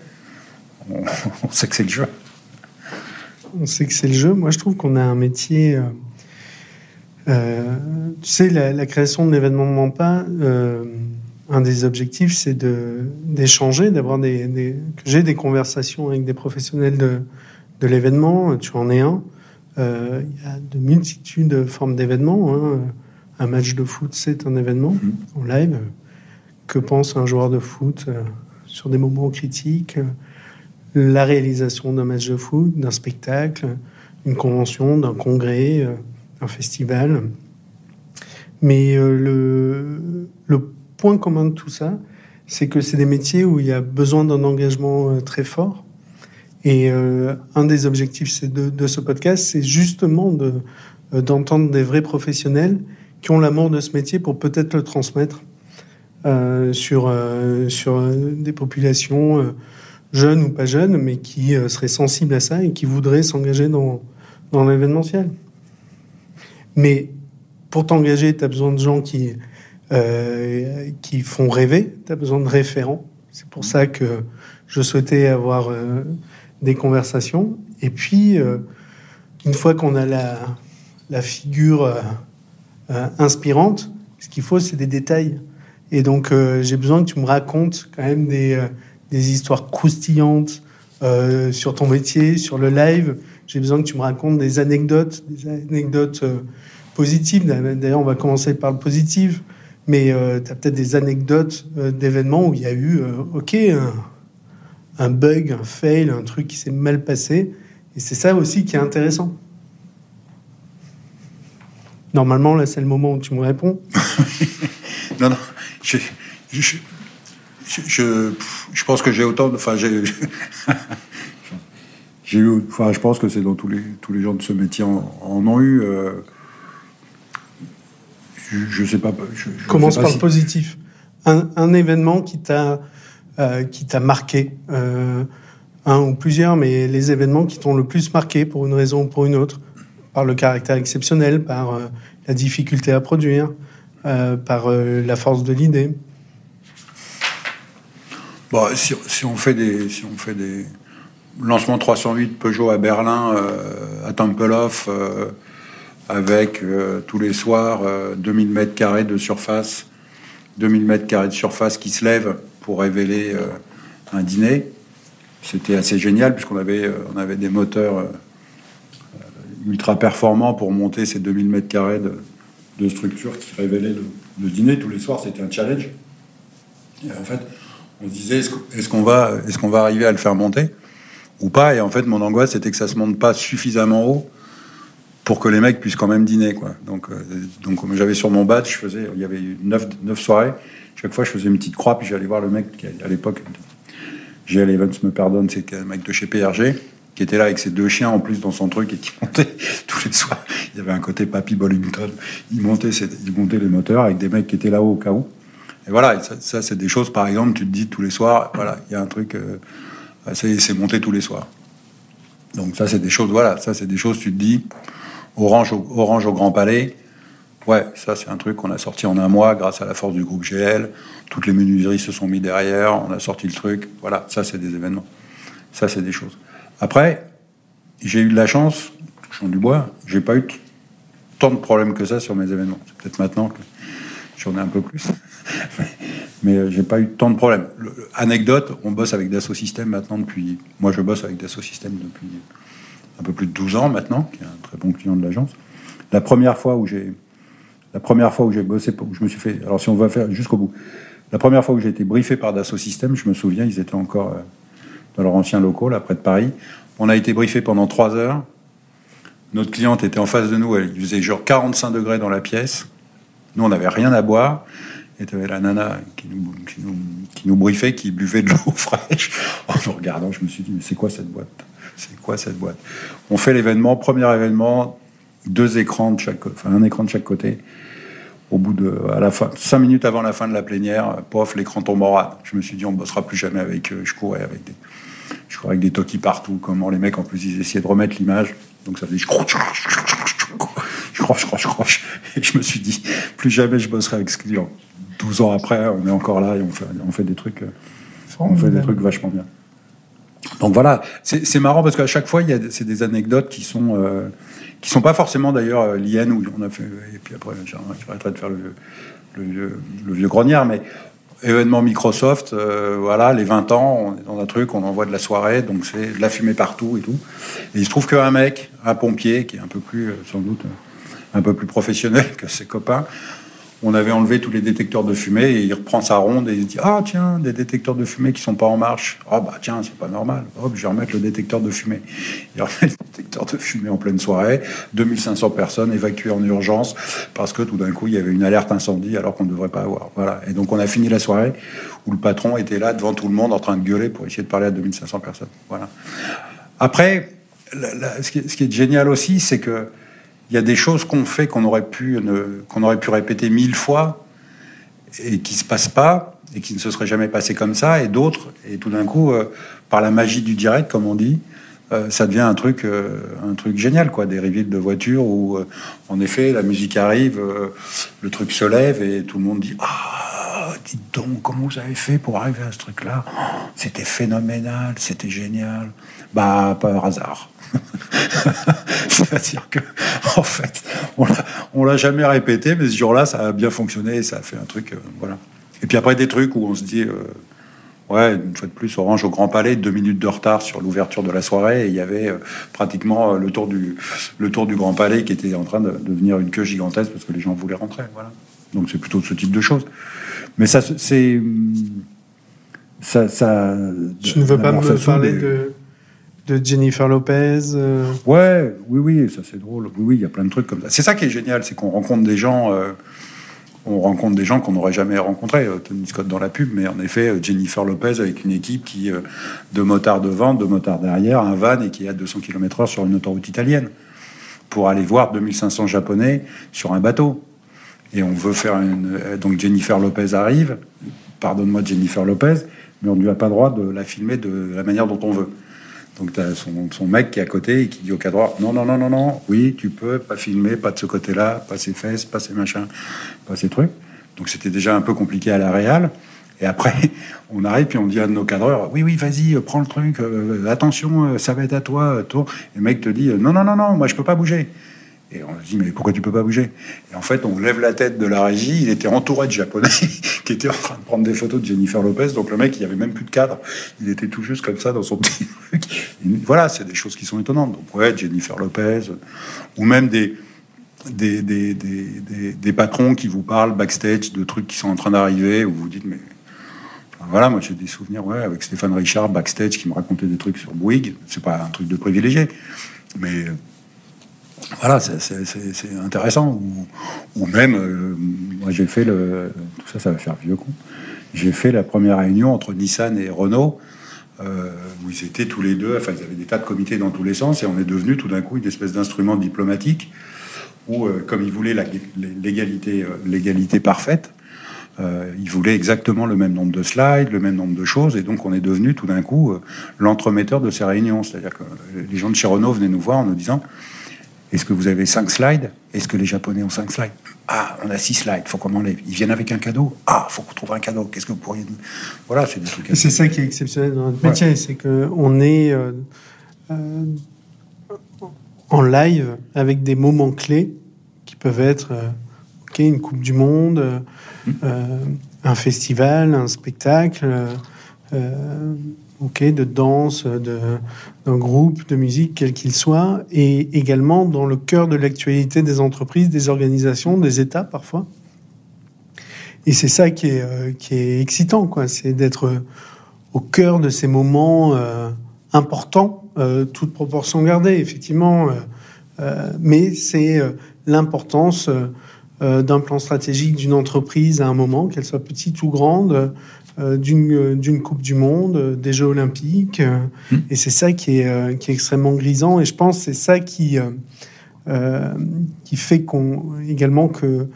On, sait que c'est le jeu. On sait que c'est le jeu. Moi, je trouve qu'on a un métier. Euh, euh, tu sais, la, création de l'événement Mampa, euh, un des objectifs, c'est d'échanger, d'avoir des, que j'ai des conversations avec des professionnels de, de l'événement. Tu en es un. Il y a de multitudes de formes d'événements. Hein un match de foot, c'est un événement mhm. en live. Que pense un joueur de foot sur des moments critiques La réalisation d'un match de foot, d'un spectacle, une convention, d'un congrès, euh, un festival. Mais euh, le, point commun de tout ça, c'est que c'est des métiers où il y a besoin d'un engagement très fort. Et un des objectifs de, ce podcast, c'est justement de, d'entendre des vrais professionnels qui ont l'amour de ce métier pour peut-être le transmettre euh, sur, euh, sur euh, des populations jeunes ou pas jeunes, mais qui seraient sensibles à ça et qui voudraient s'engager dans, dans l'événementiel. Mais pour t'engager, tu as besoin de gens qui, qui font rêver, tu as besoin de référents. C'est pour ça que je souhaitais avoir des conversations. Et puis, une fois qu'on a la, la figure euh, inspirante. Ce qu'il faut, c'est des détails. Et donc, euh, j'ai besoin que tu me racontes quand même des, euh, des histoires croustillantes sur ton métier, sur le live. J'ai besoin que tu me racontes des anecdotes, des anecdotes positives. D'ailleurs, on va commencer par le positif. Mais tu as peut-être des anecdotes d'événements où il y a eu, OK, un, un bug, un fail, un truc qui s'est mal passé. Et c'est ça aussi qui est intéressant. Normalement, là, c'est le moment où tu me réponds. Non, non. Je, je, je, je pense que j'ai autant. Enfin, j'ai. j'ai eu. Enfin, je pense que c'est dans tous les tous les gens de ce métier en, en ont eu. Euh, je, ne sais pas. Je, Commence sais pas par si- le positif. Un, un événement qui t'a euh, qui t'a marqué, euh, un ou plusieurs, mais les événements qui t'ont le plus marqué pour une raison ou pour une autre, par le caractère exceptionnel, par la difficulté à produire, par la force de l'idée. Bon, si, si on fait des, si on fait des lancements 308 Peugeot à Berlin, euh, à Tempelhof, euh, avec euh, tous les soirs euh, 2000 mètres carrés de surface, 2000 mètres carrés de surface qui se lèvent pour révéler un dîner. C'était assez génial puisqu'on avait, on avait des moteurs ultra performants pour monter ces 2000 mètres carrés de, de structure qui révélaient le, dîner tous les soirs. C'était un challenge. En fait, on se disait est-ce qu'on va, est va arriver à le faire monter ou pas? Et en fait, mon angoisse, c'était que ça se monte pas suffisamment haut pour que les mecs puissent quand même dîner. Quoi. Donc, euh, donc j'avais sur mon badge, je faisais, il y avait eu neuf, neuf soirées. Chaque fois, je faisais une petite croix, puis j'allais voir le mec qui, à l'époque, GL Evans me pardonne, c'est un mec de chez PRG, qui était là avec ses deux chiens en plus dans son truc et qui montait tous les soirs. Il y avait un côté Papy Bollington. Il montait, il montait les moteurs avec des mecs qui étaient là-haut au cas où. Et voilà, ça, c'est des choses, par exemple, tu te dis tous les soirs, voilà, il y a un truc, euh, c'est monté tous les soirs. Donc ça, c'est des choses, voilà, ça, c'est des choses, tu te dis, Orange au, Orange au Grand Palais, ouais, ça, c'est un truc qu'on a sorti en un mois grâce à la force du groupe GL. Toutes les menuiseries se sont mis derrière, on a sorti le truc. Voilà, ça, c'est des événements. Ça, c'est des choses. Après, j'ai eu de la chance, touchant du bois, j'ai pas eu tant de problèmes que ça sur mes événements. C'est peut-être maintenant que j'en ai un peu plus. Mais euh, j'ai pas eu tant de problèmes. Anecdote, on bosse avec Dassault Systèmes maintenant depuis. Moi, je bosse avec Dassault Systèmes depuis un peu plus de 12 ans maintenant, qui est un très bon client de l'agence. La première fois où j'ai, la première fois où j'ai bossé, je me suis fait. Alors, si on va faire jusqu'au bout, la première fois où j'ai été briefé par Dassault Systèmes, je me souviens, ils étaient encore euh, dans leur ancien locaux, là, près de Paris. On a été briefé pendant trois heures. Notre cliente était en face de nous, elle faisait genre 45 degrés dans la pièce. Nous, on n'avait rien à boire. Et tu avais la nana qui nous, qui, nous, qui nous briefait, qui buvait de l'eau fraîche. En nous regardant, je me suis dit, mais c'est quoi cette boîte? C'est quoi cette boîte? On fait l'événement, premier événement, deux écrans de chaque enfin un écran de chaque côté. Au bout de, à la fin, cinq minutes avant la fin de la plénière, pof, l'écran tombe en rade. Je me suis dit, on bossera plus jamais avec eux. Je courais avec des, je courais avec des toquis partout. Comment les mecs, en plus, ils essayaient de remettre l'image. Donc ça faisait, je je croche, je croche, je croche. Et je me suis dit, plus jamais je bosserai avec ce client. 12 ans après, on est encore là et on fait, on fait des trucs, euh, on fait des trucs vachement bien. Donc voilà, c'est marrant parce qu'à chaque fois, il y a des- c'est des anecdotes qui sont euh, qui sont pas forcément d'ailleurs euh, liées à nous. On a fait et puis après, j'arrêterai de faire le, le, vieux- le vieux grognard, mais événement Microsoft, euh, voilà, les 20 ans, on est dans un truc, on envoie de la soirée, donc c'est de la fumée partout et tout. Et il se trouve qu'un mec, un pompier, qui est un peu plus, euh, sans doute, euh, un peu plus professionnel que ses copains, on avait enlevé tous les détecteurs de fumée et il reprend sa ronde et il dit Ah, tiens, des détecteurs de fumée qui sont pas en marche. Ah, bah tiens, c'est pas normal. Hop, je vais remettre le détecteur de fumée. Il remet le détecteur de fumée en pleine soirée. 2500 personnes évacuées en urgence parce que tout d'un coup, il y avait une alerte incendie alors qu'on ne devrait pas avoir. Voilà. Et donc, on a fini la soirée où le patron était là devant tout le monde en train de gueuler pour essayer de parler à 2500 personnes. Voilà. Après, ce qui est génial aussi, c'est que il y a des choses qu'on fait qu'on aurait pu ne- aurait pu répéter mille fois et qui se passent pas et qui ne se seraient jamais passées comme ça. Et d'autres et tout d'un coup euh, par la magie du direct comme on dit euh, ça devient un truc euh, un truc génial quoi. Des reveals de voitures où en effet la musique arrive le truc se lève et tout le monde dit ah donc comment vous avez fait pour arriver à ce truc là c'était phénoménal c'était génial bah pas par hasard C'est-à-dire que, en fait, on l'a- jamais répété, mais ce jour-là, ça a bien fonctionné et ça a fait un truc, euh, voilà. Et puis après, des trucs où on se dit, euh, ouais, une fois de plus, Orange au Grand Palais, deux minutes de retard sur l'ouverture de la soirée, et il y avait euh, pratiquement le tour du le tour du Grand Palais qui était en train de devenir une queue gigantesque parce que les gens voulaient rentrer, voilà. Donc c'est plutôt ce type de choses. Mais ça, c'est ça, ça. Tu ne veux pas me parler des- de, de Jennifer Lopez euh, Ouais, oui, oui, ça c'est drôle. Oui, oui, il y a plein de trucs comme ça. C'est ça qui est génial, c'est qu'on rencontre des gens. euh, on rencontre des gens qu'on n'aurait jamais rencontrés. Euh, Tony Scott dans la pub, mais en effet, Jennifer Lopez avec une équipe qui, euh, de motard devant, de motard derrière, un van et qui est à 200 km/h sur une autoroute italienne pour aller voir 2500 Japonais sur un bateau. Et on veut faire une. Donc Jennifer Lopez arrive, pardonne-moi Jennifer Lopez, mais on ne lui a pas droit de la filmer de la manière dont on veut. Donc tu as son, mec qui est à côté et qui dit au cadre non, non, non, non, non, oui, tu peux, pas filmer, pas de ce côté-là, pas ses fesses, pas ses machins, pas ces trucs. Donc c'était déjà un peu compliqué à la réal. Et après, on arrive, puis on dit à nos cadreurs, oui, oui, vas-y, prends le truc, euh, attention, euh, ça va être à toi, toi. Et le mec te dit, non, non, non, non, moi je peux pas bouger. Et on se dit, mais pourquoi tu peux pas bouger? Et en fait, on lève la tête de la régie, il était entouré de Japonais qui étaient en train de prendre des photos de Jennifer Lopez, donc le mec, il n'y avait même plus de cadre, il était tout juste comme ça dans son petit truc. voilà, c'est des choses qui sont étonnantes. Donc ouais, Jennifer Lopez, ou même des, des, des, des, des patrons qui vous parlent backstage de trucs qui sont en train d'arriver, où vous dites, mais... voilà, moi j'ai des souvenirs ouais, avec Stéphane Richard backstage qui me racontait des trucs sur Bouygues. C'est pas un truc de privilégié, mais voilà, c'est intéressant. Ou, même, euh, moi j'ai fait le. Tout ça, ça va faire vieux con. J'ai fait la première réunion entre Nissan et Renault, euh, où ils étaient tous les deux, enfin, ils avaient des tas de comités dans tous les sens, et on est devenu tout d'un coup une espèce d'instrument diplomatique où, euh, comme ils voulaient l'égalité l'égalité parfaite, ils voulaient exactement le même nombre de slides, le même nombre de choses, et donc on est devenu tout d'un coup l'entremetteur de ces réunions. C'est-à-dire que les gens de chez Renault venaient nous voir en nous disant est-ce que vous avez cinq slides? Est-ce que les Japonais ont cinq slides? Ah, on a six slides, faut qu'on enlève. Ils viennent avec un cadeau Ah, faut qu'on trouve un cadeau. Qu'est-ce que vous pourriez Voilà, c'est des trucs. C'est ça qui est exceptionnel dans notre métier, c'est qu'on est, euh, euh, en live avec des moments clés qui peuvent être euh, ok une Coupe du Monde, hmm. un festival, un spectacle ok, de danse, d'un groupe de musique, quel qu'il soit, et également dans le cœur de l'actualité des entreprises, des organisations, des États parfois. Et c'est ça qui est, euh, qui est excitant. C'est d'être au cœur de ces moments euh, importants, euh, toute proportion gardée, effectivement. mais c'est l'importance d'un plan stratégique d'une entreprise à un moment, qu'elle soit petite ou grande, euh, euh, d'une Coupe du Monde, euh, des Jeux Olympiques. Hmm. Et c'est ça qui est, qui est extrêmement grisant. Et je pense que c'est ça qui, qui fait qu'on, également que,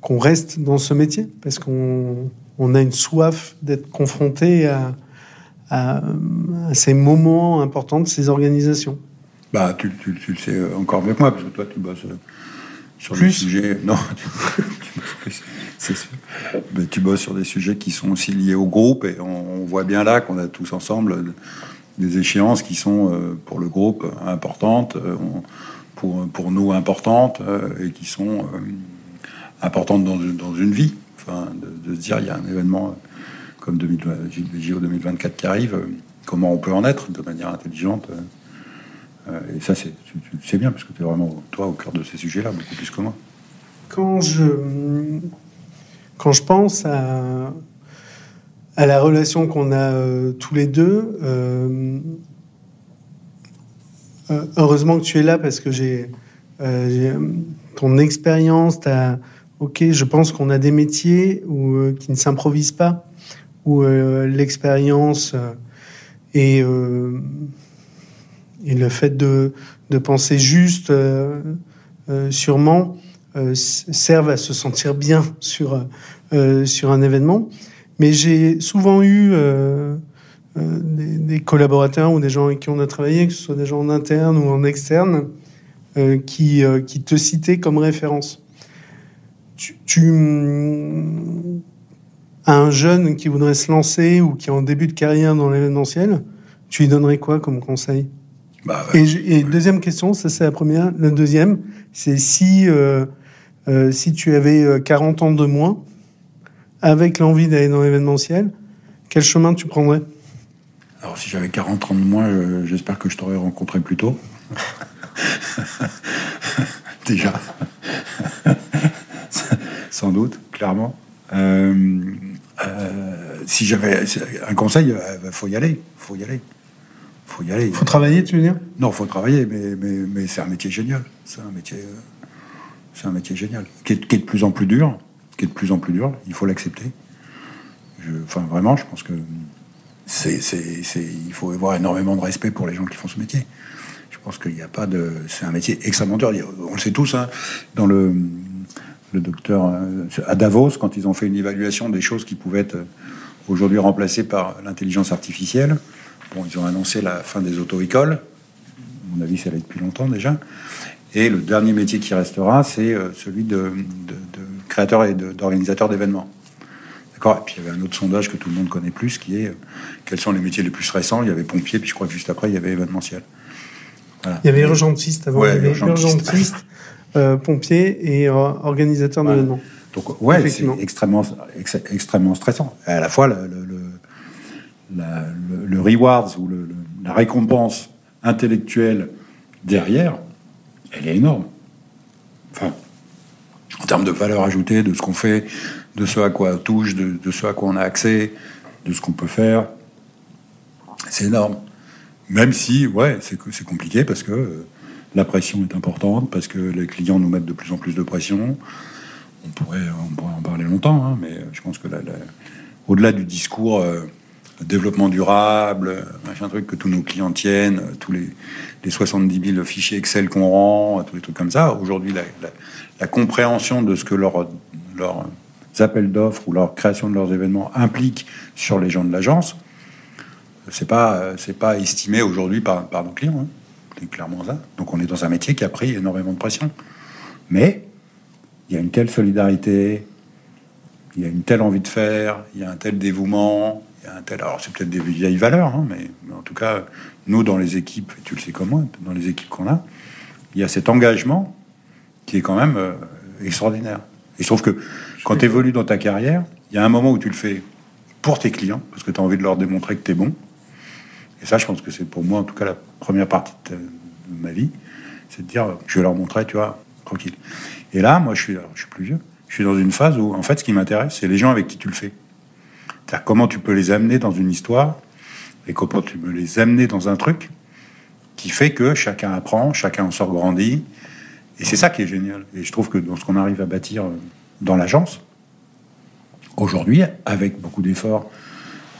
qu'on reste dans ce métier. Parce qu'on on a une soif d'être confronté à, à, ces moments importants de ces organisations. Bah, tu, tu, tu, le sais encore mieux que moi, parce que toi, tu bosses sur plus. sujets. Non, tu bosses sur des sujets qui sont aussi liés au groupe et on, voit bien là qu'on a tous ensemble des échéances qui sont euh, pour le groupe importantes, euh, pour, pour nous importantes euh, et qui sont importantes dans, dans, une vie. Enfin, de, se dire il y a un événement comme 2000, JO 2024 qui arrive, comment on peut en être de manière intelligente. et ça, c'est, bien, parce que tu es vraiment, toi, au cœur de ces sujets-là, beaucoup plus que moi. Quand je, quand je pense à, la relation qu'on a euh, tous les deux, euh, euh, heureusement que tu es là parce que j'ai ton expérience, ok, je pense qu'on a des métiers où, qui ne s'improvisent pas, où l'expérience et, le fait de, de penser juste, sûrement, servent à se sentir bien sur, euh, sur un événement. Mais j'ai souvent eu euh, des, collaborateurs ou des gens avec qui on a travaillé, que ce soit des gens en interne ou en externe, qui, qui te citaient comme référence. Tu, tu à un jeune qui voudrait se lancer ou qui est en début de carrière dans l'événementiel, tu lui donnerais quoi comme conseil? Bah, et, et, deuxième question, ça c'est la première. La deuxième, c'est si euh, si tu avais 40 euh, ans de moins, avec l'envie d'aller dans l'événementiel, quel chemin tu prendrais? Alors, si j'avais 40 ans de moins, j'espère que je t'aurais rencontré plus tôt. Déjà. Sans doute, clairement. Euh, si j'avais un conseil, il faut y aller. faut y aller. faut y aller. faut travailler, tu veux dire? Non, faut travailler, mais, mais, mais c'est un métier génial. C'est un métier c'est un métier génial, qui est, de plus en plus dur. qui est de plus en plus dur. Il faut l'accepter. Enfin, vraiment, je pense que c'est, il faut avoir énormément de respect pour les gens qui font ce métier. Je pense qu'il n'y a pas de. C'est un métier extrêmement dur. On le sait tous, hein, dans le, le docteur euh, à Davos, quand ils ont fait une évaluation des choses qui pouvaient être aujourd'hui remplacées par l'intelligence artificielle. Ils ont annoncé la fin des auto-écoles. À mon avis, ça allait depuis longtemps déjà. Et le dernier métier qui restera, c'est euh, celui de, créateur et d'organisateur d'événements. D'accord? Et puis il y avait un autre sondage que tout le monde connaît plus, qui est euh, quels sont les métiers les plus stressants? Il y avait pompier, puis je crois que juste après, il y avait événementiel. Il y avait urgentiste avant. il y avait urgentiste, euh, pompier et organisateur d'événements. Donc ouais, c'est extrêmement, extrêmement stressant. à la fois, le, le, le rewards ou la récompense intellectuelle derrière, elle est énorme. Enfin, en termes de valeur ajoutée, de ce qu'on fait, de ce à quoi on touche, de, ce à quoi on a accès, de ce qu'on peut faire, c'est énorme. Même si, ouais, c'est compliqué parce que euh, la pression est importante, parce que les clients nous mettent de plus en plus de pression. On pourrait, en parler longtemps, hein, mais je pense que au-delà du discours euh, développement durable, machin truc que tous nos clients tiennent, tous les, les 70 000 fichiers Excel qu'on rend, tous les trucs comme ça. Aujourd'hui, la, compréhension de ce que leurs leur appels d'offres ou leur création de leurs événements implique sur les gens de l'agence, c'est pas pas estimé aujourd'hui par, par nos clients. Hein. C'est clairement ça. Donc on est dans un métier qui a pris énormément de pression. Mais il y a une telle solidarité, il y a une telle envie de faire, il y a un tel dévouement, alors c'est peut-être des vieilles valeurs, hein, mais, en tout cas, nous, dans les équipes, tu le sais comme moi, dans les équipes qu'on a, il y a cet engagement qui est quand même euh, extraordinaire. Et je trouve que quand tu évolues dans ta carrière, il y a un moment où tu le fais pour tes clients, parce que tu as envie de leur démontrer que tu es bon. Et ça, je pense que c'est pour moi, en tout cas, la première partie de, ma vie, c'est de dire, je vais leur montrer, tu vois, tranquille. Et là, moi, je suis, je suis plus vieux. Je suis dans une phase où, en fait, ce qui m'intéresse, c'est les gens avec qui tu le fais comment tu peux les amener dans une histoire et comment tu peux les amener dans un truc qui fait que chacun apprend, chacun en sort grandi. Et c'est ça qui est génial. Et je trouve que dans ce qu'on arrive à bâtir euh, dans l'agence, aujourd'hui, avec beaucoup d'efforts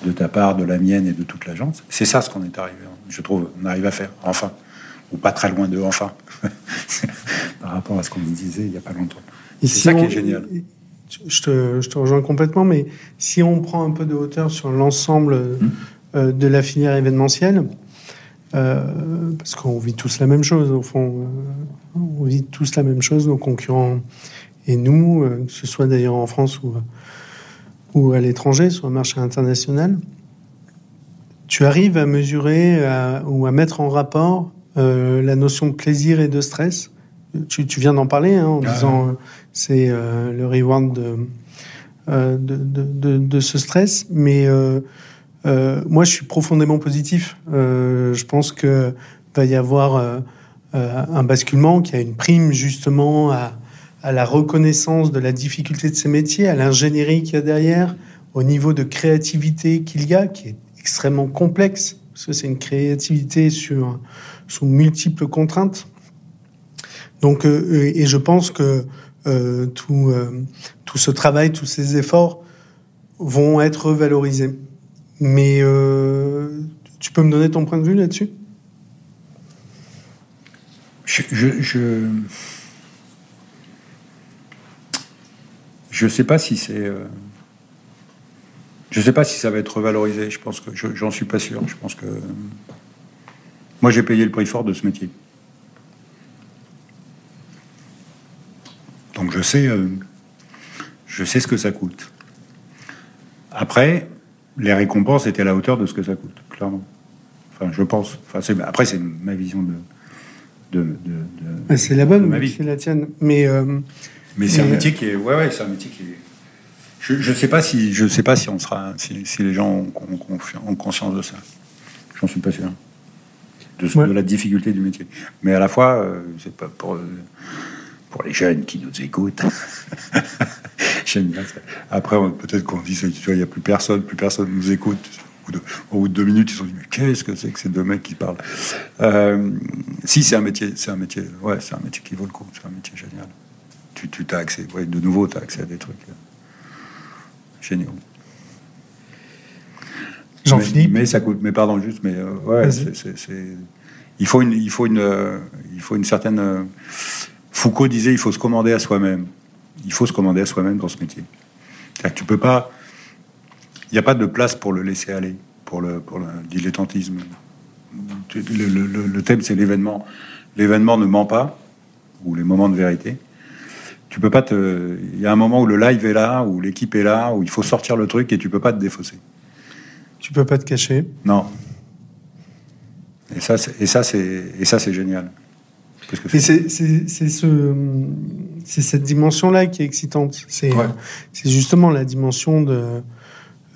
de ta part, de la mienne et de toute l'agence, c'est ça ce qu'on est arrivé, je trouve, on arrive à faire, enfin. Ou pas très loin de enfin, par rapport à ce qu'on disait il n'y a pas longtemps. C'est ça qui est génial je te, rejoins complètement, mais si on prend un peu de hauteur sur l'ensemble mmh. euh, de la filière événementielle, euh, parce qu'on vit tous la même chose, au fond, euh, on vit tous la même chose, nos concurrents et nous, que ce soit d'ailleurs en France ou, ou à l'étranger, sur le marché international, tu arrives à mesurer ou à mettre en rapport la notion de plaisir et de stress. Tu, viens d'en parler hein, en ah disant c'est euh, le reward euh, de, de, de, ce stress. Mais euh, moi, je suis profondément positif. je pense que va y avoir un basculement qui a une prime justement à, à la reconnaissance de la difficulté de ces métiers, à l'ingénierie qu'il y a derrière, au niveau de créativité qu'il y a, qui est extrêmement complexe, parce que c'est une créativité sur, sous multiples contraintes. Donc, et je pense que euh, tout, euh, tout ce travail, tous ces efforts vont être valorisés. Mais euh, tu peux me donner ton point de vue là-dessus? Je, je, je, sais pas si c'est. je sais pas si ça va être valorisé. Je pense que j'en suis pas sûr. Je pense que moi j'ai payé le prix fort de ce métier. Donc je sais, euh, je sais ce que ça coûte. Après, les récompenses étaient à la hauteur de ce que ça coûte, clairement. Enfin, je pense. Enfin, après, c'est ma vision de. de, c'est la bonne, c'est la tienne. Mais. Euh, mais c'est un métier qui est. Ouais, ouais, c'est un métier qui est. Je ne sais pas si je sais pas si on sera si, les gens ont, conscience de ça. J'en suis pas sûr. De, la difficulté du métier. Mais à la fois, euh, c'est pas pour pour les jeunes qui nous écoutent. J'aime bien ça. Après, peut-être qu'on dit, il n'y a plus personne, plus personne nous écoute. Au bout de deux minutes, ils se sont dit, mais qu'est-ce que c'est que ces deux mecs qui parlent? Euh, Si, c'est un métier, c'est un métier, ouais, c'est un métier qui vaut le coup, c'est un métier génial. tu, tu as accès, ouais, de nouveau, tu as accès à des trucs euh, géniaux. Jean-Philippe? Mais, mais, ça coûte, mais pardon, juste, mais euh, ouais, c'est, c'est, c'est, il faut une, il faut une, euh, il faut une certaine. euh, Foucault disait, il faut se commander à soi-même. Il faut se commander à soi-même dans ce métier. C'est-à-dire que tu peux pas, il n'y a pas de place pour le laisser aller, pour le, pour le dilettantisme. Le, le- le- le thème, c'est l'événement. L'événement ne ment pas, ou les moments de vérité. Tu peux pas te. Il y a un moment où le live est là, où l'équipe est là, où il faut sortir le truc et tu peux pas te défausser. Tu peux pas te cacher. Non. Et ça, c'est, et ça, c'est, et ça, c'est génial. Parce que Et c'est c'est- ce, cette dimension-là qui est excitante. C'est Ouais. justement la dimension de,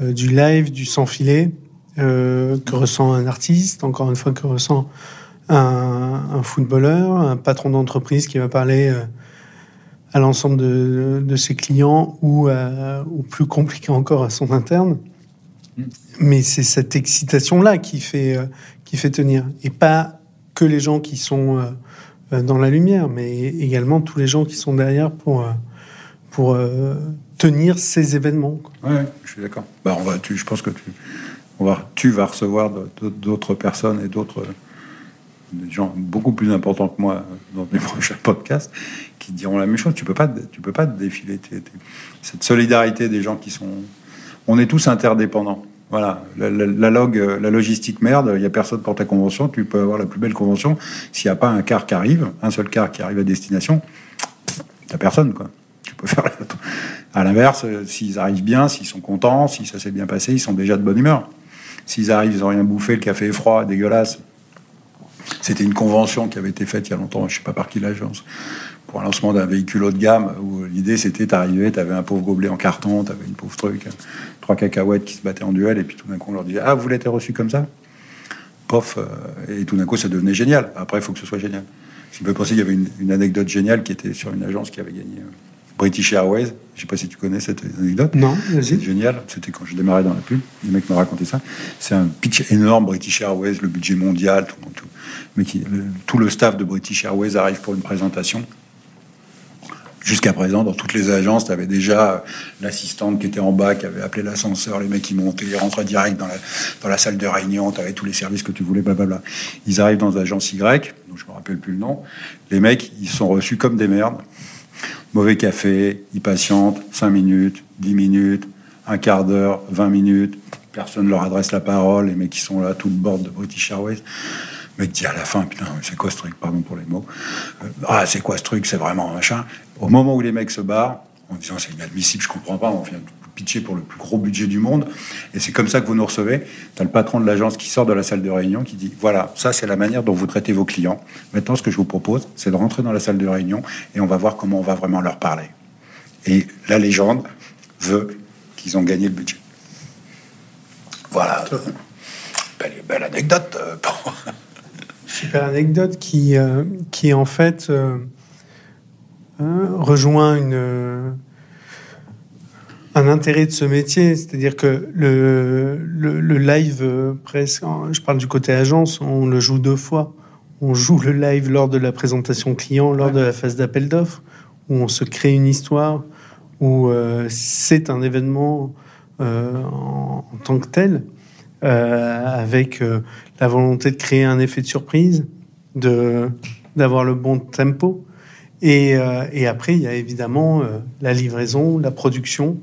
euh, du live, du sans filet euh, que ressent un artiste, encore une fois que ressent un, un footballeur, un patron d'entreprise qui va parler euh, à l'ensemble de, de ses clients ou, à- ou plus compliqué encore à son interne. Mm. Mais c'est cette excitation-là qui fait, euh, qui fait tenir. Et pas que les gens qui sont euh, dans la lumière, mais également tous les gens qui sont derrière pour, euh, pour euh, tenir ces événements. Ouais, je suis d'accord. Bah, je pense que tu, on va, tu vas recevoir d'autres personnes et d'autres des gens beaucoup plus importants que moi euh, dans les prochains podcasts qui diront la même chose. Tu peux peux pas te défiler. Cette solidarité des gens qui sont, on est tous interdépendants. Voilà, euh, la logistique merde. Il y a personne pour ta convention. Tu peux avoir la plus belle convention. S'il n'y a pas un car qui arrive, un seul car qui arrive à destination, t'as personne quoi. Tu peux faire. À l'inverse, euh, s'ils arrivent bien, s'ils sont contents, si ça s'est bien passé, ils sont déjà de bonne humeur. S'ils arrivent, ils ont rien bouffé, le café est froid, dégueulasse. C'était une convention qui avait été faite il y a longtemps, je sais pas par qui l'agence, pour un lancement d'un véhicule haut de gamme, où l'idée c'était t'arrivais, t'avais un pauvre gobelet en carton, t'avais une pauvre truc, euh, trois cacahuètes qui se battaient en duel, et puis tout d'un coup on leur disait Ah, vous voulez être reçu comme ça? Pof, euh, et tout d'un coup ça devenait génial. Après, il faut que ce soit génial. Je me penser qu'il y avait une, une anecdote géniale qui était sur une agence qui avait gagné euh, British Airways. Je sais pas si tu connais cette anecdote. Non, C'est génial. C'était quand je démarrais dans la pub. Les mecs me racontaient ça. C'est un pitch énorme, British Airways, le budget mondial, tout, tout. Mais qui, le- tout le staff de British Airways arrive pour une présentation. Jusqu'à présent, dans toutes les agences, tu avais déjà l'assistante qui était en bas, qui avait appelé l'ascenseur, les mecs qui montaient, ils rentraient direct dans la, salle de réunion, tu avais tous les services que tu voulais, blablabla. Ils arrivent dans l'agence Y, dont je me rappelle plus le nom. Les mecs, ils sont reçus comme des merdes. Mauvais café, ils patientent 5 minutes, 10 minutes, un quart d'heure, 20 minutes. Personne leur adresse la parole. Les mecs qui sont là, tout le bord de British Airways. Mec dit à la fin, putain, c'est quoi ce truc Pardon pour les mots. Euh, ah, c'est quoi ce truc C'est vraiment machin. Au moment où les mecs se barrent, en disant c'est inadmissible, je comprends pas, on vient de pitcher pour le plus gros budget du monde, et c'est comme ça que vous nous recevez. Tu as le patron de l'agence qui sort de la salle de réunion qui dit voilà, ça c'est la manière dont vous traitez vos clients. Maintenant, ce que je vous propose, c'est de rentrer dans la salle de réunion et on va voir comment on va vraiment leur parler. Et la légende veut qu'ils ont gagné le budget. Voilà. Belle, belle anecdote. euh, Super anecdote qui, euh, en fait euh, euh, rejoint un intérêt de ce métier. C'est-à-dire que le, live, presque, je parle du côté agence, on le joue deux fois. On joue le live lors de la présentation client, lors de la phase d'appel d'offres, où on se crée une histoire, où c'est un événement en, tant que tel, avec euh, la volonté de créer un effet de surprise, de d'avoir le bon tempo. Et, euh, et après, il y a évidemment euh, la livraison, la production,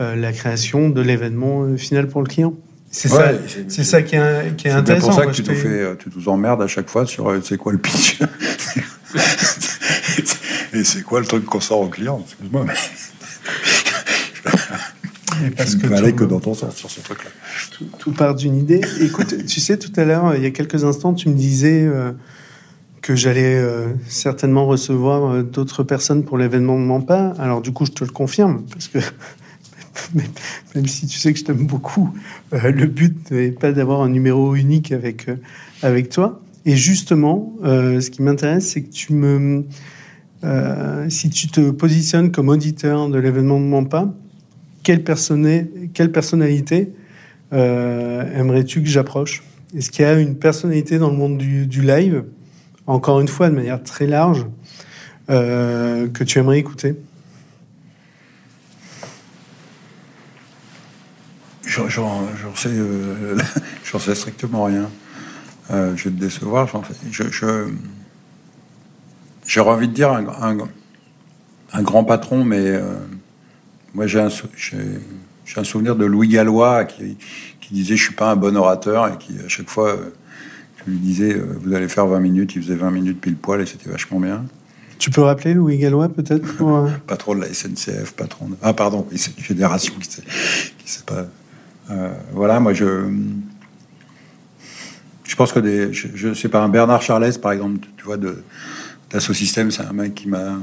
euh, la création de l'événement euh, final pour le client. C'est ça, Ouais, c'est- c'est ça qui est, qui est C'est intéressant. pour ça que tu nous fais, euh, tu nous emmerdes à chaque fois sur euh, c'est quoi le pitch et c'est quoi le truc qu'on sort au client? Excuse-moi, mais Et je parce ne que tout- que dans ton sens sur ce truc-là. tout, tout part d'une idée. Écoute, tu sais, tout à l'heure, il y a quelques instants, tu me disais euh, que j'allais euh, certainement recevoir euh, d'autres personnes pour l'événement de Mampa. Alors du coup, je te le confirme, parce que même- si tu sais que je t'aime beaucoup, le but n'est pas d'avoir un numéro unique avec, avec toi. Et justement, ce qui m'intéresse, c'est que tu me... si tu te positionnes comme auditeur de l'événement de Mampa, quelle, personnalité euh, aimerais-tu que j'approche? Est-ce qu'il y a une personnalité dans le monde du, live, encore une fois de manière très large, que tu aimerais écouter? J'en sais, sais, strictement rien. je vais te décevoir. Je, j'aurais envie de dire un, grand patron, mais moi j'ai un, souvenir de Louis Gallois qui, qui, disait je suis pas un bon orateur et qui à chaque fois tu lui disais vous allez faire 20 minutes, il faisait 20 minutes pile poil et c'était vachement bien. Tu peux rappeler Louis Gallois peut-être pour... Patron de la SNCF, patron de... Ah pardon, c'est une génération qui sait, qui sait pas... Euh, voilà, moi je... Je pense que des... Je, sais pas, un Bernard Charles par exemple, tu vois, de Système, c'est un mec qui m'a...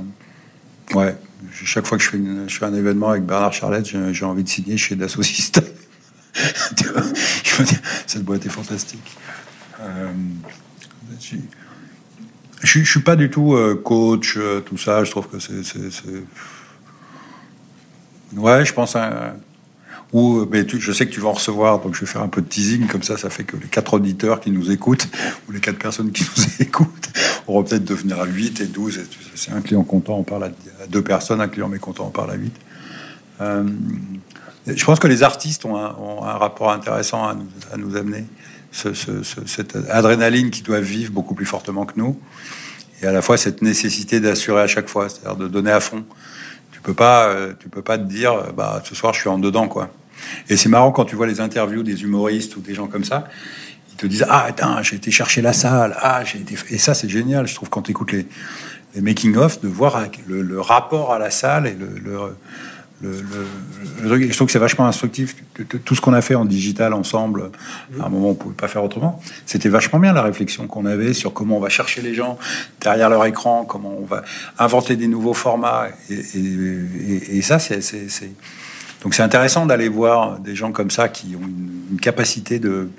Ouais, chaque fois que je fais, un événement avec Bernard Charlette, j'ai envie de signer chez Dassault Systèmes. cette boîte est fantastique. Euh, je, ne suis pas du tout euh, coach, euh, tout ça. Je trouve que c'est, ouais, je pense à ou mais je sais que tu vas en recevoir, donc je vais faire un peu de teasing comme ça. Ça fait que les quatre auditeurs qui nous écoutent ou les quatre personnes qui nous écoutent auront peut-être devenir à 8 et 12. C'est un client content, on parle à deux personnes, un client mécontent, on parle à 8. Euh, je pense que les artistes ont un, rapport intéressant à nous, amener. Ce, cette adrénaline qui doit vivre beaucoup plus fortement que nous et à la fois cette nécessité d'assurer à chaque fois, c'est-à-dire de donner à fond. Tu peux pas, euh, tu peux pas te dire, euh, bah ce soir je suis en dedans quoi. Et c'est marrant quand tu vois les interviews des humoristes ou des gens comme ça, te disent ah attends j'ai été chercher la salle, ah j'ai été et ça c'est génial je trouve quand tu écoutes les, les making of de voir le, rapport à la salle et le, le le, je trouve que c'est vachement instructif. Tout ce qu'on a fait en digital ensemble, à un moment, on pouvait pas faire autrement. C'était vachement bien la réflexion qu'on avait sur comment on va chercher les gens derrière leur écran, comment on va inventer des nouveaux formats. Et, ça, c'est. Donc c'est intéressant d'aller voir des gens comme ça qui ont une capacité de,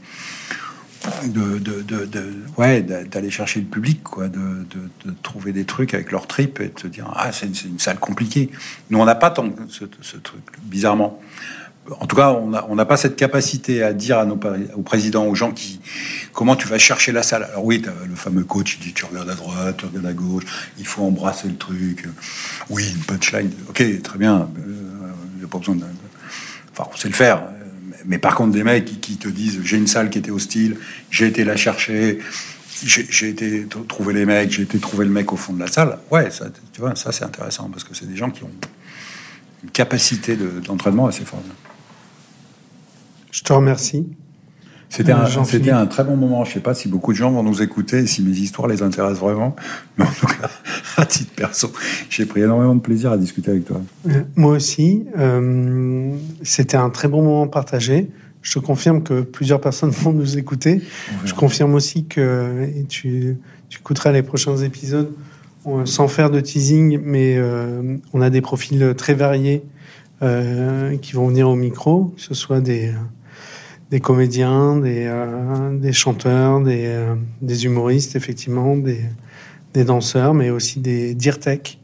de, de, de, ouais, d'aller chercher le public, quoi, de, de, trouver des trucs avec leur trip et de se dire ah c'est une, salle compliquée. Nous on n'a pas tant ce, ce, truc, bizarrement. En tout cas, on n'a pas cette capacité à dire à nos, aux présidents, aux gens qui comment tu vas chercher la salle. Alors oui, le fameux coach il dit tu regardes à droite, tu regardes à gauche, il faut embrasser le truc. Oui, une punchline. Ok, très bien. Il n'y a pas besoin de. Enfin, on sait le faire mais par contre, des mecs qui, te disent j'ai une salle qui était hostile, j'ai été la chercher, j'ai été trouver les mecs, j'ai été trouver le mec au fond de la salle. Ouais, ça, tu vois, ça c'est intéressant parce que c'est des gens qui ont une capacité d'entraînement assez forte. Je te remercie. C'était un, c'était un très bon moment. Je sais pas si beaucoup de gens vont nous écouter et si mes histoires les intéressent vraiment. Mais en tout cas, à titre perso, j'ai pris énormément de plaisir à discuter avec toi. Euh, moi aussi. Euh, c'était un très bon moment partagé. Je te confirme que plusieurs personnes vont nous écouter. Je confirme aussi que et tu, tu écouteras les prochains épisodes sans faire de teasing, mais euh, on a des profils très variés qui vont venir au micro, que ce soit des des comédiens, des, euh, des chanteurs, des, euh, des, humoristes, effectivement, des, des, danseurs, mais aussi des dirtech,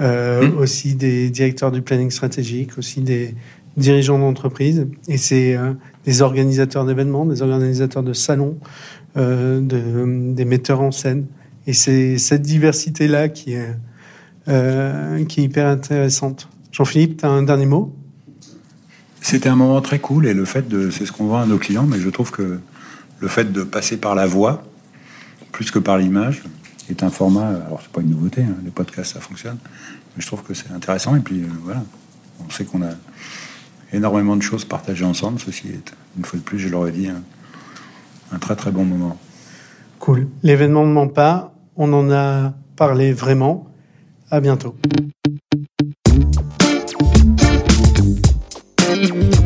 euh, mmh. aussi des directeurs du planning stratégique, aussi des dirigeants d'entreprise. Et c'est euh, des organisateurs d'événements, des organisateurs de salons, euh, de, des metteurs en scène. Et c'est cette diversité-là qui est, qui est hyper intéressante. Jean-Philippe, tu as un dernier mot? C'était un moment très cool et le fait de, c'est ce qu'on voit à nos clients, mais je trouve que le fait de passer par la voix, plus que par l'image, est un format, alors c'est pas une nouveauté, hein, les podcasts ça fonctionne, mais je trouve que c'est intéressant et puis euh, voilà, on sait qu'on a énormément de choses partagées ensemble, ceci est, une fois de plus, je l'aurais dit, un, très très bon moment. Cool. L'événement ne ment pas, on en a parlé vraiment. À bientôt. Mm-hmm.